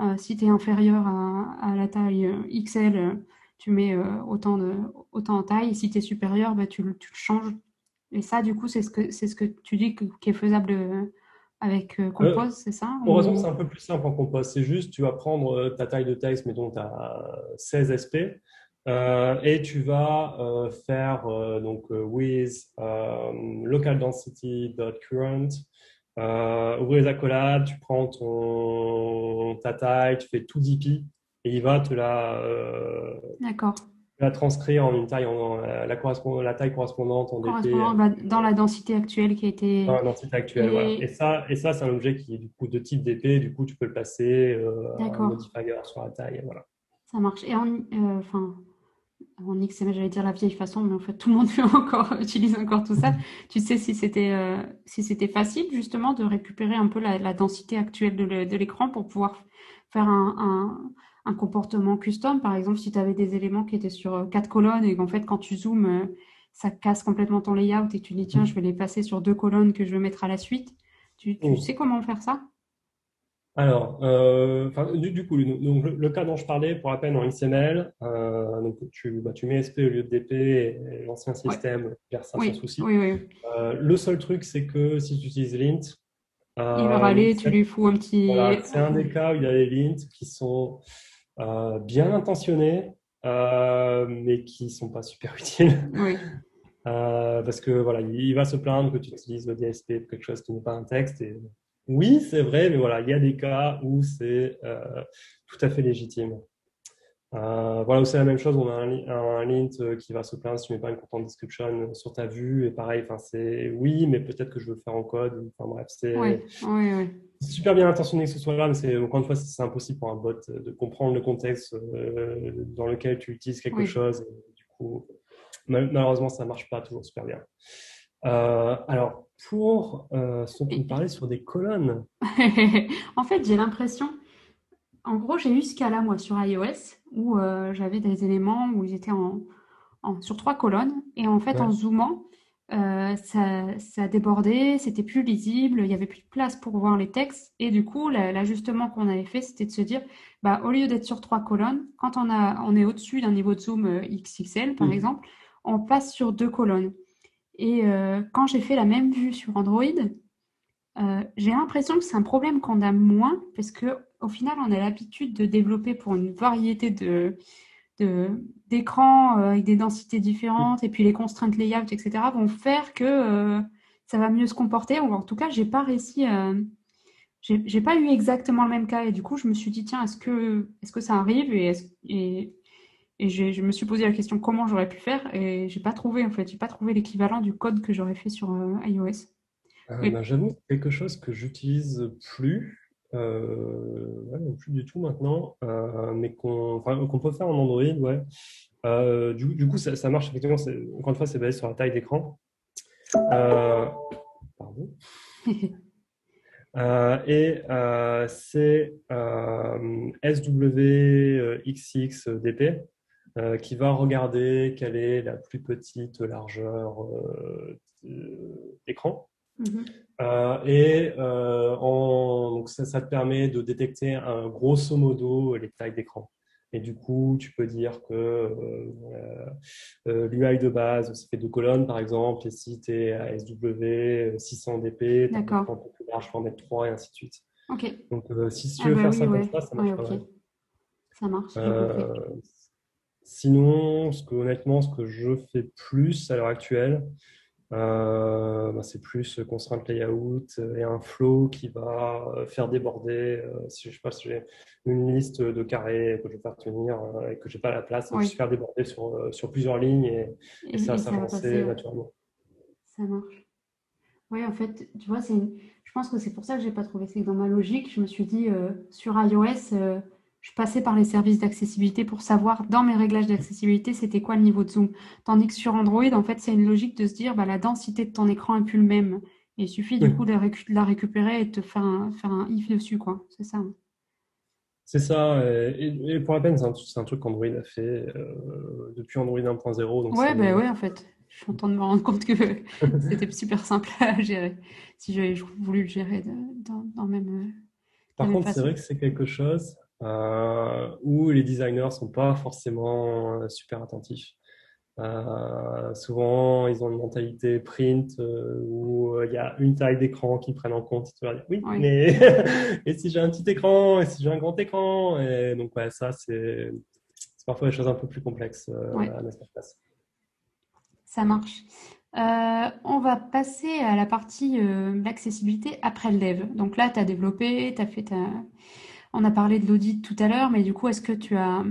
Euh, euh, si tu es inférieur à, à, la taille XL, tu mets autant, de, autant en taille. Si tu es supérieur, bah, tu, tu, le changes. Et ça, du coup, c'est ce que, c'est ce que tu dis qui est faisable avec Compose, c'est ça Heureusement, c'est un peu plus simple en Compose. C'est juste, tu vas prendre ta taille de texte, mettons, tu as 16 SP. Euh, et tu vas euh, faire euh, donc with local density current ouvrir les accolades, tu prends ton, ta taille, tu fais tout DP et il va te la, la transcrire en une taille, en, la, la, taille correspondante en DP. Bah, dans la densité actuelle qui a été. Dans la densité actuelle, et... voilà. Et ça, et ça c'est un objet qui est du coup de type DP, du coup tu peux le placer en modifier sur la taille, voilà. Ça marche. Et en, enfin, en XML, j'allais dire la vieille façon, mais en fait, tout le monde <laughs> encore, utilise encore tout ça. tu sais si c'était euh, si c'était facile justement de récupérer un peu la, densité actuelle de l'écran pour pouvoir faire un, un, comportement custom. Par exemple, si tu avais des éléments qui étaient sur euh, quatre colonnes et qu'en fait, quand tu zoomes, euh, ça casse complètement ton layout et tu dis tiens, je vais les passer sur deux colonnes que je vais mettre à la suite. Tu, tu sais comment faire ça? Alors, euh, du, coup, donc, le, cas dont je parlais, pour peine en XML, euh, donc tu, bah, tu mets SP au lieu de DP et, l'ancien système gère ça sans souci. Euh, le seul truc, c'est que si tu utilises lint, il va râler, tu lui fous un petit. c'est un des cas où il y a des lints qui sont bien intentionnés, mais qui ne sont pas super <laughs> utiles. parce que voilà, il, va se plaindre que tu utilises le DSP pour quelque chose qui n'est pas un texte et oui, c'est vrai, mais voilà, il y a des cas où c'est euh, tout à fait légitime. Euh, voilà, c'est la même chose, on a un, lint euh, qui va se plaindre si tu mets pas une content description sur ta vue, et pareil, enfin c'est oui, mais peut-être que je veux le faire en code. Enfin bref, c'est super bien intentionné que ce soit là, mais c'est encore une fois, c'est impossible pour un bot de comprendre le contexte dans lequel tu utilises quelque chose. Et, du coup, malheureusement, ça marche pas toujours super bien. Alors, pour euh, ce qu'on parlait sur des colonnes. <laughs> en fait, j'ai l'impression, en gros, j'ai eu ce cas-là, moi, sur iOS, où euh, j'avais des éléments où ils étaient en, sur trois colonnes, et en fait, en zoomant, euh, ça, ça, débordait, c'était plus lisible, il y avait plus de place pour voir les textes, et du coup, l'ajustement qu'on avait fait, c'était de se dire, bah, au lieu d'être sur trois colonnes, quand on, a, on est au-dessus d'un niveau de zoom XXL, par mmh. exemple, on passe sur deux colonnes. Et euh, quand j'ai fait la même vue sur Android, euh, j'ai l'impression que c'est un problème qu'on a moins parce que au final, on a l'habitude de développer pour une variété d'écrans euh, avec des densités différentes et puis les contraintes layout, etc. vont faire que ça va mieux se comporter. Ou en tout cas, j'ai pas réussi. j'ai pas eu exactement le même cas et du coup, je me suis dit tiens, est-ce que est-ce que ça arrive et je me suis posé la question comment j'aurais pu faire et j'ai pas trouvé en fait, j'ai pas trouvé l'équivalent du code que j'aurais fait sur euh, iOS. Euh, bah, J'avoue quelque chose que j'utilise plus, euh, plus du tout maintenant, euh, mais qu'on peut faire en Android, ouais. Du, du, coup, ça, ça marche effectivement. Encore une fois, c'est basé sur la taille d'écran. pardon. <laughs> et c'est SWXXDP. Qui va regarder quelle est la plus petite largeur d'écran. Mhm. et donc ça, ça, te permet de détecter un, grosso modo les tailles d'écran. Et du coup, tu peux dire que euh, euh, l'UI de base, ça fait deux colonnes, par exemple, et si tu es à SW 600 dp, tu un peu plus large, faut en mettre 3 et ainsi de suite. Donc, euh, si, tu ah veux bah faire ça comme ça, ça marche Ça marche. Sinon, ce que, honnêtement, ce que je fais plus à l'heure actuelle, euh, bah, c'est plus contrainte layout et un flow qui va euh, faire déborder. Euh, si je sais pas si j'ai une liste de carrés que je vais faire tenir et que j'ai pas la place, je vais faire déborder sur, sur plusieurs lignes et, ça, ça, va naturellement. Ça marche. Oui, en fait, tu vois, je pense que c'est pour ça que j'ai pas trouvé. C'est que dans ma logique, je me suis dit sur iOS je passais par les services d'accessibilité pour savoir dans mes réglages d'accessibilité c'était quoi le niveau de zoom. Tandis que sur Android, en fait, c'est une logique de se dire bah, la densité de ton écran n'est plus le même. Et il suffit du coup de la, récupérer et de te faire un, faire un if dessus, quoi. C'est ça. Hein. C'est ça. Et, pour la peine, c'est un, truc qu'Android a fait euh, depuis Android 1.0. Ouais, bah ouais, en fait. Je suis contente de me rendre compte que <laughs> c'était super simple à gérer. Si j'avais voulu le gérer dans, dans, même. Euh, Par contre, c'est vrai que c'est quelque chose euh, où les designers sont pas forcément euh, super attentifs. Euh, souvent, ils ont une mentalité print où il y a une taille d'écran qu'ils prennent en compte. oui, mais <laughs> et si j'ai un petit écran, et si j'ai un grand écran, et donc ouais, ça c'est parfois des choses un peu plus complexes à mettre en place. Ça marche. on va passer à la partie l'accessibilité après le dev. Donc là, tu as développé, tu as fait ta, on a parlé de l'audit tout à l'heure, mais du coup, est-ce que tu as,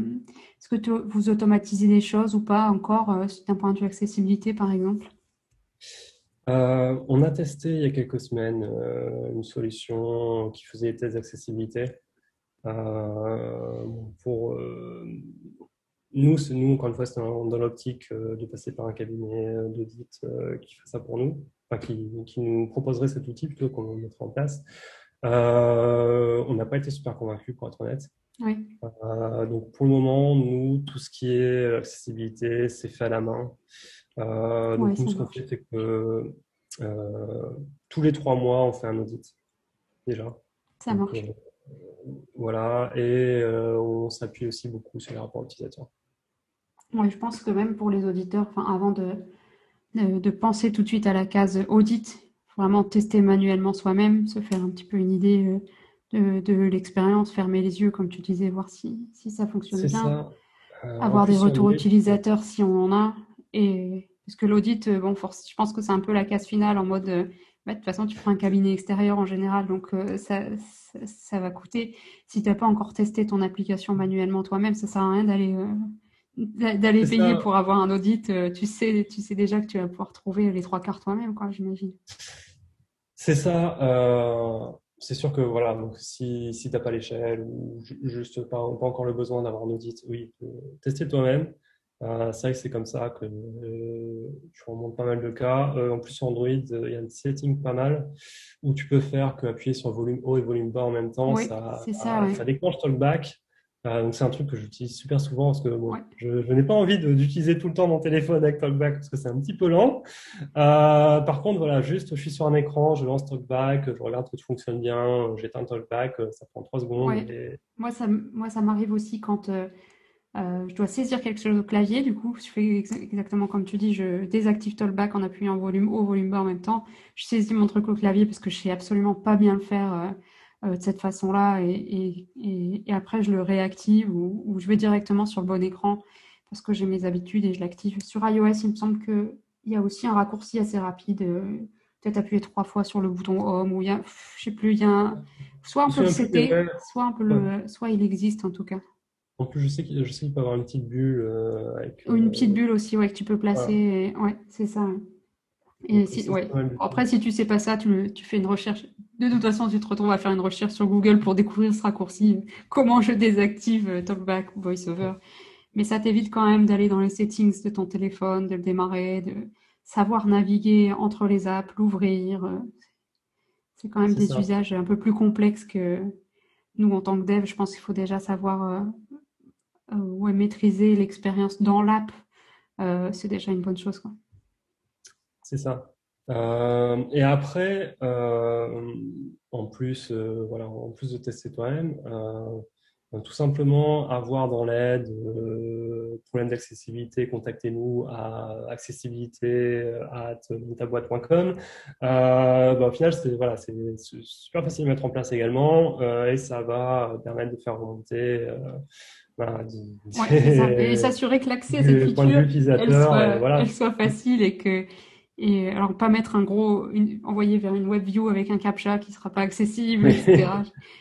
est-ce que vous automatisez des choses ou pas encore euh, d'un point de vue accessibilité, par exemple? Euh, On a testé il y a quelques semaines euh, une solution qui faisait des tests d'accessibilité. pour nous, nous, encore une fois, c'est dans, l'optique de passer par un cabinet d'audit qui fait ça pour nous, enfin, qui, nous proposerait cet outil plutôt qu'on mettrait en place. Euh, on n'a pas été super convaincus, pour être honnête. Euh, donc pour le moment, nous, tout ce qui est accessibilité, c'est fait à la main. Euh, donc nous, ce qu'on fait, c'est que tous les trois mois, on fait un audit déjà. Ça marche. voilà, et on s'appuie aussi beaucoup sur les rapports utilisateurs. Oui, je pense que même pour les auditeurs, avant de, de, penser tout de suite à la case audit, vraiment tester manuellement soi-même, se faire un petit peu une idée euh, de, l'expérience, fermer les yeux, comme tu disais, voir si, ça fonctionne bien. Euh, avoir des retours utilisateurs si on en a. Et, parce que l'audit, euh, bon, force, je pense que c'est un peu la case finale en mode, bah, de toute façon, tu prends un cabinet extérieur en général, donc ça, ça, va coûter. Si tu n'as pas encore testé ton application manuellement toi-même, ça ne sert à rien d'aller d'aller payer pour avoir un audit, tu sais, tu sais déjà que tu vas pouvoir trouver les trois quarts toi-même, quoi, j'imagine. C'est ça. Euh, c'est sûr que voilà, donc si, si tu n'as pas l'échelle ou juste pas, pas, encore le besoin d'avoir un audit, oui, tester toi-même. Euh, c'est vrai que c'est comme ça que euh, je remonte pas mal de cas. en plus, sur Android, il y a un setting pas mal où tu peux faire que appuyer sur volume haut et volume bas en même temps. ça, ça, ça, déclenche Talkback. Euh, donc c'est un truc que j'utilise super souvent parce que je, n'ai pas envie d'utiliser tout le temps mon téléphone avec TalkBack parce que c'est un petit peu lent. Euh, par contre, voilà, juste je suis sur un écran, je lance TalkBack, je regarde que tout fonctionne bien, j'éteins TalkBack, ça prend trois secondes. Moi, ça, moi, ça m'arrive aussi quand euh, je dois saisir quelque chose au clavier. Du coup, je fais exactement comme tu dis, je désactive TalkBack en appuyant volume haut, volume bas en même temps. Je saisis mon truc au clavier parce que je sais absolument pas bien le faire euh, de cette façon-là et, et, après je le réactive ou, je vais directement sur le bon écran parce que j'ai mes habitudes et je l'active. Sur iOS, il me semble qu'il y a aussi un raccourci assez rapide. Euh, peut-être appuyer trois fois sur le bouton Home ou il y a, je sais plus, il y a soit on peut le soit, le, soit il existe en tout cas. En plus, je sais qu'il peut avoir une petite bulle. Euh, avec, ou une petite bulle aussi, ouais, que tu peux placer. Ouais, c'est ça. Et si, ouais. Après, si tu sais pas ça, tu, tu, fais une recherche. De toute façon, tu te retrouves à faire une recherche sur Google pour découvrir ce raccourci. Comment je désactive euh, TalkBack ou VoiceOver. Mais ça t'évite quand même d'aller dans les settings de ton téléphone, de le démarrer, de savoir naviguer entre les apps, l'ouvrir. Euh. C'est quand même des usages un peu plus complexes que nous en tant que dev. Je pense qu'il faut déjà savoir euh, ouais, maîtriser l'expérience dans l'app, c'est déjà une bonne chose. C'est ça. et après, en plus, voilà, en plus de tester toi-même, tout simplement avoir dans l'aide euh, problème d'accessibilité, contactez-nous à. Euh, bah, au final, c'est voilà, c'est super facile à mettre en place également euh, et ça va permettre de faire remonter. Bah, et s'assurer que l'accès à cette feature elle soit, voilà. elle soit facile et que et alors, pas mettre un gros, envoyer vers une web view avec un captcha qui sera pas accessible, etc.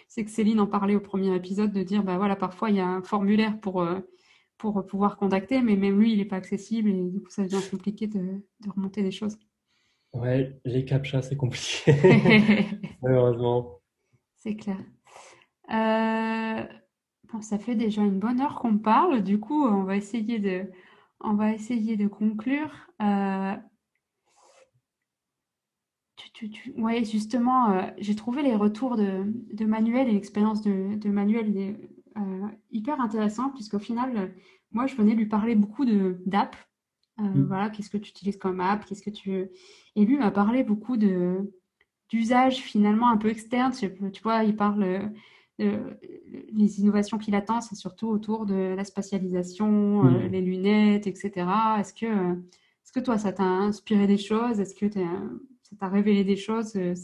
C'est que Céline en parlait au premier épisode de dire, bah voilà, parfois il y a un formulaire pour, euh, pour pouvoir contacter, mais même lui, il n'est pas accessible et du coup, ça devient compliqué de, de remonter des choses. Ouais, les captchas, c'est compliqué. <laughs> Malheureusement. C'est clair. Euh, bon, ça fait déjà une bonne heure qu'on parle. Du coup, on va essayer de, on va essayer de conclure. Euh, oui, justement, euh, j'ai trouvé les retours de, Manuel et l'expérience de, Manuel euh, hyper intéressant, puisqu'au final, moi, je venais lui parler beaucoup d'app. Euh, mm. Voilà, qu'est-ce que tu utilises comme app Qu'est-ce que tu Et lui m'a parlé beaucoup de d'usages finalement un peu externes. Tu vois, il parle de, les innovations qu'il attend, c'est surtout autour de la spatialisation, mm. les lunettes, etc. Est-ce que, est-ce que toi, ça t'a inspiré des choses? Est-ce que tu es ça t'a révélé des choses, euh,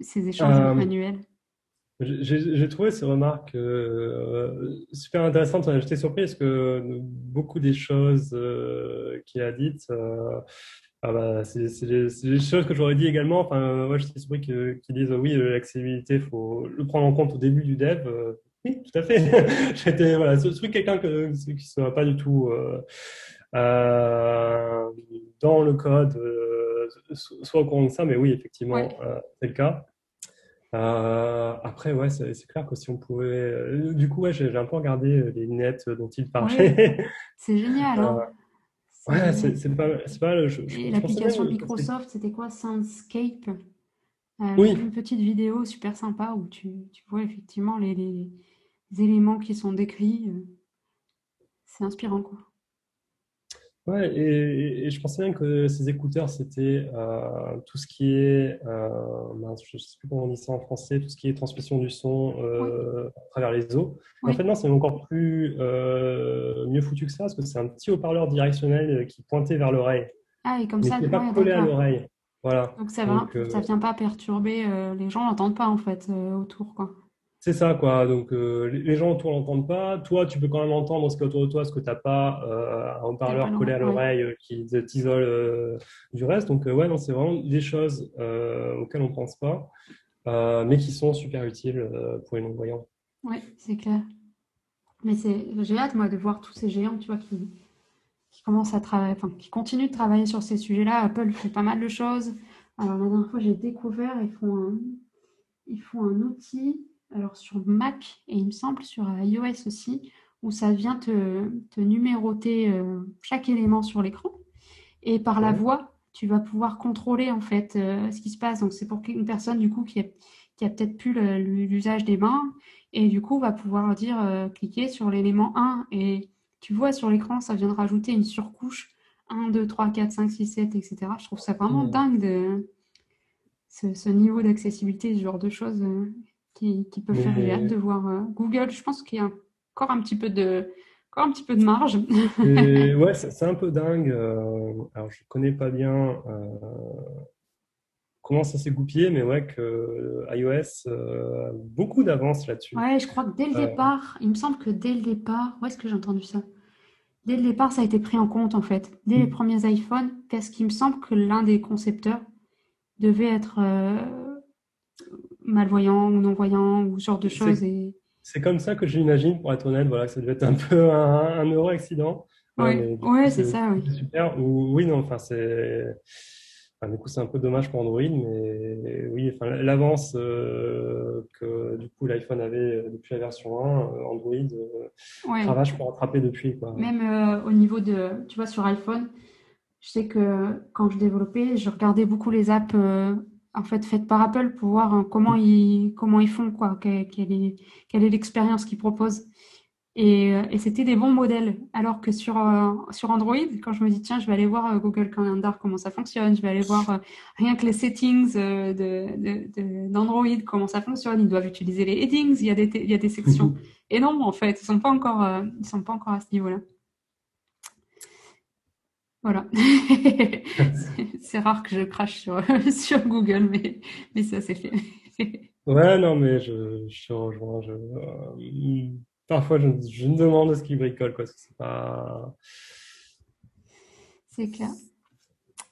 ces échanges euh, manuels j'ai trouvé ces remarques euh, super intéressantes. J'étais surpris parce que beaucoup des choses qu'il a dites, ah bah, c'est des choses que j'aurais dit également. Enfin, moi, j'étais surpris qu'ils disent oui, l'accessibilité, il faut le prendre en compte au début du dev. oui, tout à fait. <laughs> J'étais voilà, c'est quelqu'un qui ne soit pas du tout dans le code soit au courant de ça, mais oui, effectivement, euh, c'est le cas. Euh, après, ouais, c'est clair que si on pouvait. Euh, du coup, ouais, j'ai un peu regardé les lunettes dont il parlait. <laughs> c'est génial. Hein ouais, c'est pas, pas Et l'application Microsoft, c'était quoi Soundscape? Oui. Une petite vidéo super sympa où tu, tu vois effectivement les, les, éléments qui sont décrits. C'est inspirant, quoi. Ouais, et, je pensais bien que ces écouteurs, c'était euh, tout ce qui est, euh, je ne sais plus comment on dit ça en français, tout ce qui est transmission du son euh, à travers les os. En fait, non, c'est encore plus mieux foutu que ça, parce que c'est un petit haut-parleur directionnel qui pointait vers l'oreille. Ah, et comme ça, qui n'est pas collé à l'oreille. Voilà. Donc ça ne ça vient pas perturber, les gens n'entendent pas en fait autour, quoi. C'est ça, quoi. Donc, euh, les gens autour n'entendent pas. Toi, tu peux quand même entendre ce qu'il y a autour de toi, ce que tu n'as pas euh, un haut-parleur collé à l'oreille euh, qui t'isole du reste. Donc, ouais, non, c'est vraiment des choses auxquelles on ne pense pas, mais qui sont super utiles pour les non-voyants. Oui, c'est clair. Mais j'ai hâte, moi, de voir tous ces géants, tu vois, qui, qui commencent à travailler, enfin, qui continuent de travailler sur ces sujets-là. Apple fait pas mal de choses. Alors, la dernière fois, j'ai découvert, ils font ils font un outil alors sur Mac et il me semble sur iOS aussi, où ça vient te, numéroter euh, chaque élément sur l'écran. Et par la voix, tu vas pouvoir contrôler en fait euh, ce qui se passe. Donc c'est pour une personne du coup qui a, qui a peut-être plus l'usage des mains et du coup va pouvoir dire euh, cliquer sur l'élément 1 et tu vois sur l'écran ça vient de rajouter une surcouche 1, 2, 3, 4, 5, 6, 7, etc. Je trouve ça vraiment dingue de ce, niveau d'accessibilité, ce genre de choses qui, peut faire. J'ai hâte de voir euh, Google. Je pense qu'il y a encore un petit peu de, encore un petit peu de marge. <laughs> ouais, c'est un peu dingue. Euh, alors, je connais pas bien euh, comment ça s'est goupillé, mais ouais, que iOS a beaucoup d'avance là-dessus. Ouais, je crois que dès le départ, il me semble que dès le départ, où est-ce que j'ai entendu ça? Dès le départ, ça a été pris en compte en fait. Dès les mm. premiers iPhones, parce qu'il me semble que l'un des concepteurs devait être malvoyants ou non-voyants ou ce genre de choses. Et... C'est comme ça que j'imagine, pour être honnête, voilà, que ça devait être un <laughs> peu un, heureux accident. Oui, ouais, c'est ça, oui. Super. Ou, oui, non, enfin, c'est. Enfin, du coup, c'est un peu dommage pour Android, mais oui, enfin, l'avance euh, que du coup l'iPhone avait depuis la version 1, euh, Android euh, travaille pour rattraper depuis. Quoi. Même au niveau de, tu vois, sur iPhone, je sais que quand je développais, je regardais beaucoup les apps en fait faites par Apple pour voir hein, comment ils comment ils font quoi quelle, est quelle est l'expérience qu'ils proposent Et, c'était des bons modèles. Alors que sur, sur Android, quand je me dis, tiens, je vais aller voir Google Calendar, comment ça fonctionne, je vais aller voir rien que les settings d'Android, de, comment ça fonctionne, ils doivent utiliser les headings, il y a des, il y a des sections. <laughs> Et non, en fait, ils ne sont, pas encore, ils sont pas encore à ce niveau-là. Voilà. <laughs> c'est rare que je crache sur, <laughs> sur Google, mais, mais ça, c'est fait. <laughs> ouais, non, mais je, je rejoins. Je, euh, parfois, je, je, me demande ce qu'ils bricolent, quoi. C'est pas. C'est clair.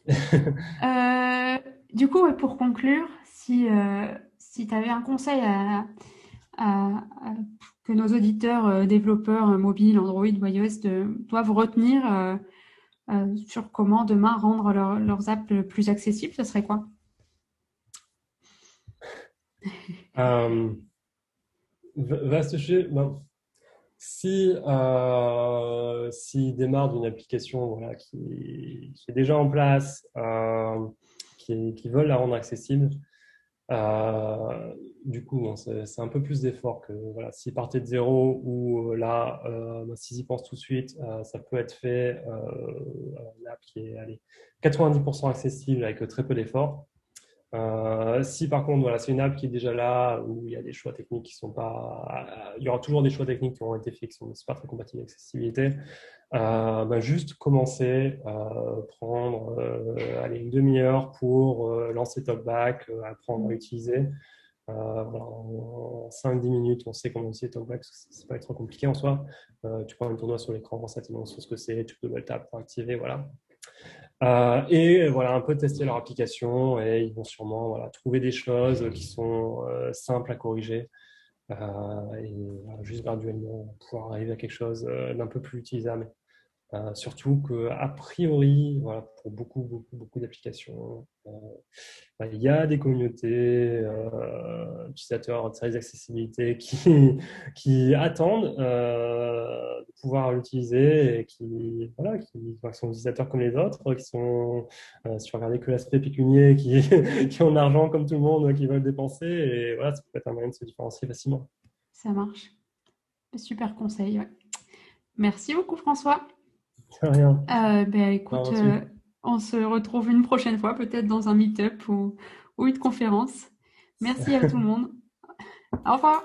euh, du coup, pour conclure, si, euh, si tu avais un conseil à, à, que nos auditeurs, développeurs mobiles, Android iOS doivent retenir euh, sur comment demain rendre leurs apps plus accessibles, ce serait quoi <laughs> euh, Vaste sujet. si, euh, s'ils démarrent d'une application qui, est déjà en place, euh, qui, veulent la rendre accessible, euh, du coup, c'est un peu plus d'effort que voilà, s'ils partaient de zéro ou euh, là, euh, bah, s'ils y pensent tout de suite, ça peut être fait. une app qui est allez, 90% accessible avec très peu d'efforts. Si par contre, voilà, c'est une app qui est déjà là, où il y a des choix techniques qui sont pas. Il y aura toujours des choix techniques qui ont été faits, qui sont pas très compatibles avec l'accessibilité. Euh, bah, juste commencer, euh, prendre euh, allez, une demi-heure pour lancer TalkBack, apprendre à utiliser. en 5-10 minutes, on sait comment utiliser TalkBack, c'est pas trop compliqué en soi. tu prends ton doigt sur l'écran, ça te sur ce que c'est, tu peux double tap pour activer, voilà. Et voilà, un peu tester leur application et ils vont sûrement trouver des choses qui sont simples à corriger. et juste graduellement pouvoir arriver à quelque chose d'un peu plus utilisable. Euh, surtout qu'a priori, pour beaucoup, beaucoup, beaucoup d'applications, euh, bah, il y a des communautés euh, d'utilisateurs de services d'accessibilité <laughs> qui, attendent de pouvoir l'utiliser et qui, voilà, qui, sont utilisateurs comme les autres, qui sont, si que l'aspect pécunier, qui, <laughs> qui ont de l'argent comme tout le monde, qui veulent dépenser, et voilà, ça peut être un moyen de se différencier facilement. Ça marche. Super conseil. Merci beaucoup, François. Rien. Euh, ben, écoute, euh, on se retrouve une prochaine fois, peut-être dans un meet-up ou, ou une conférence. Merci à tout le monde. Au revoir.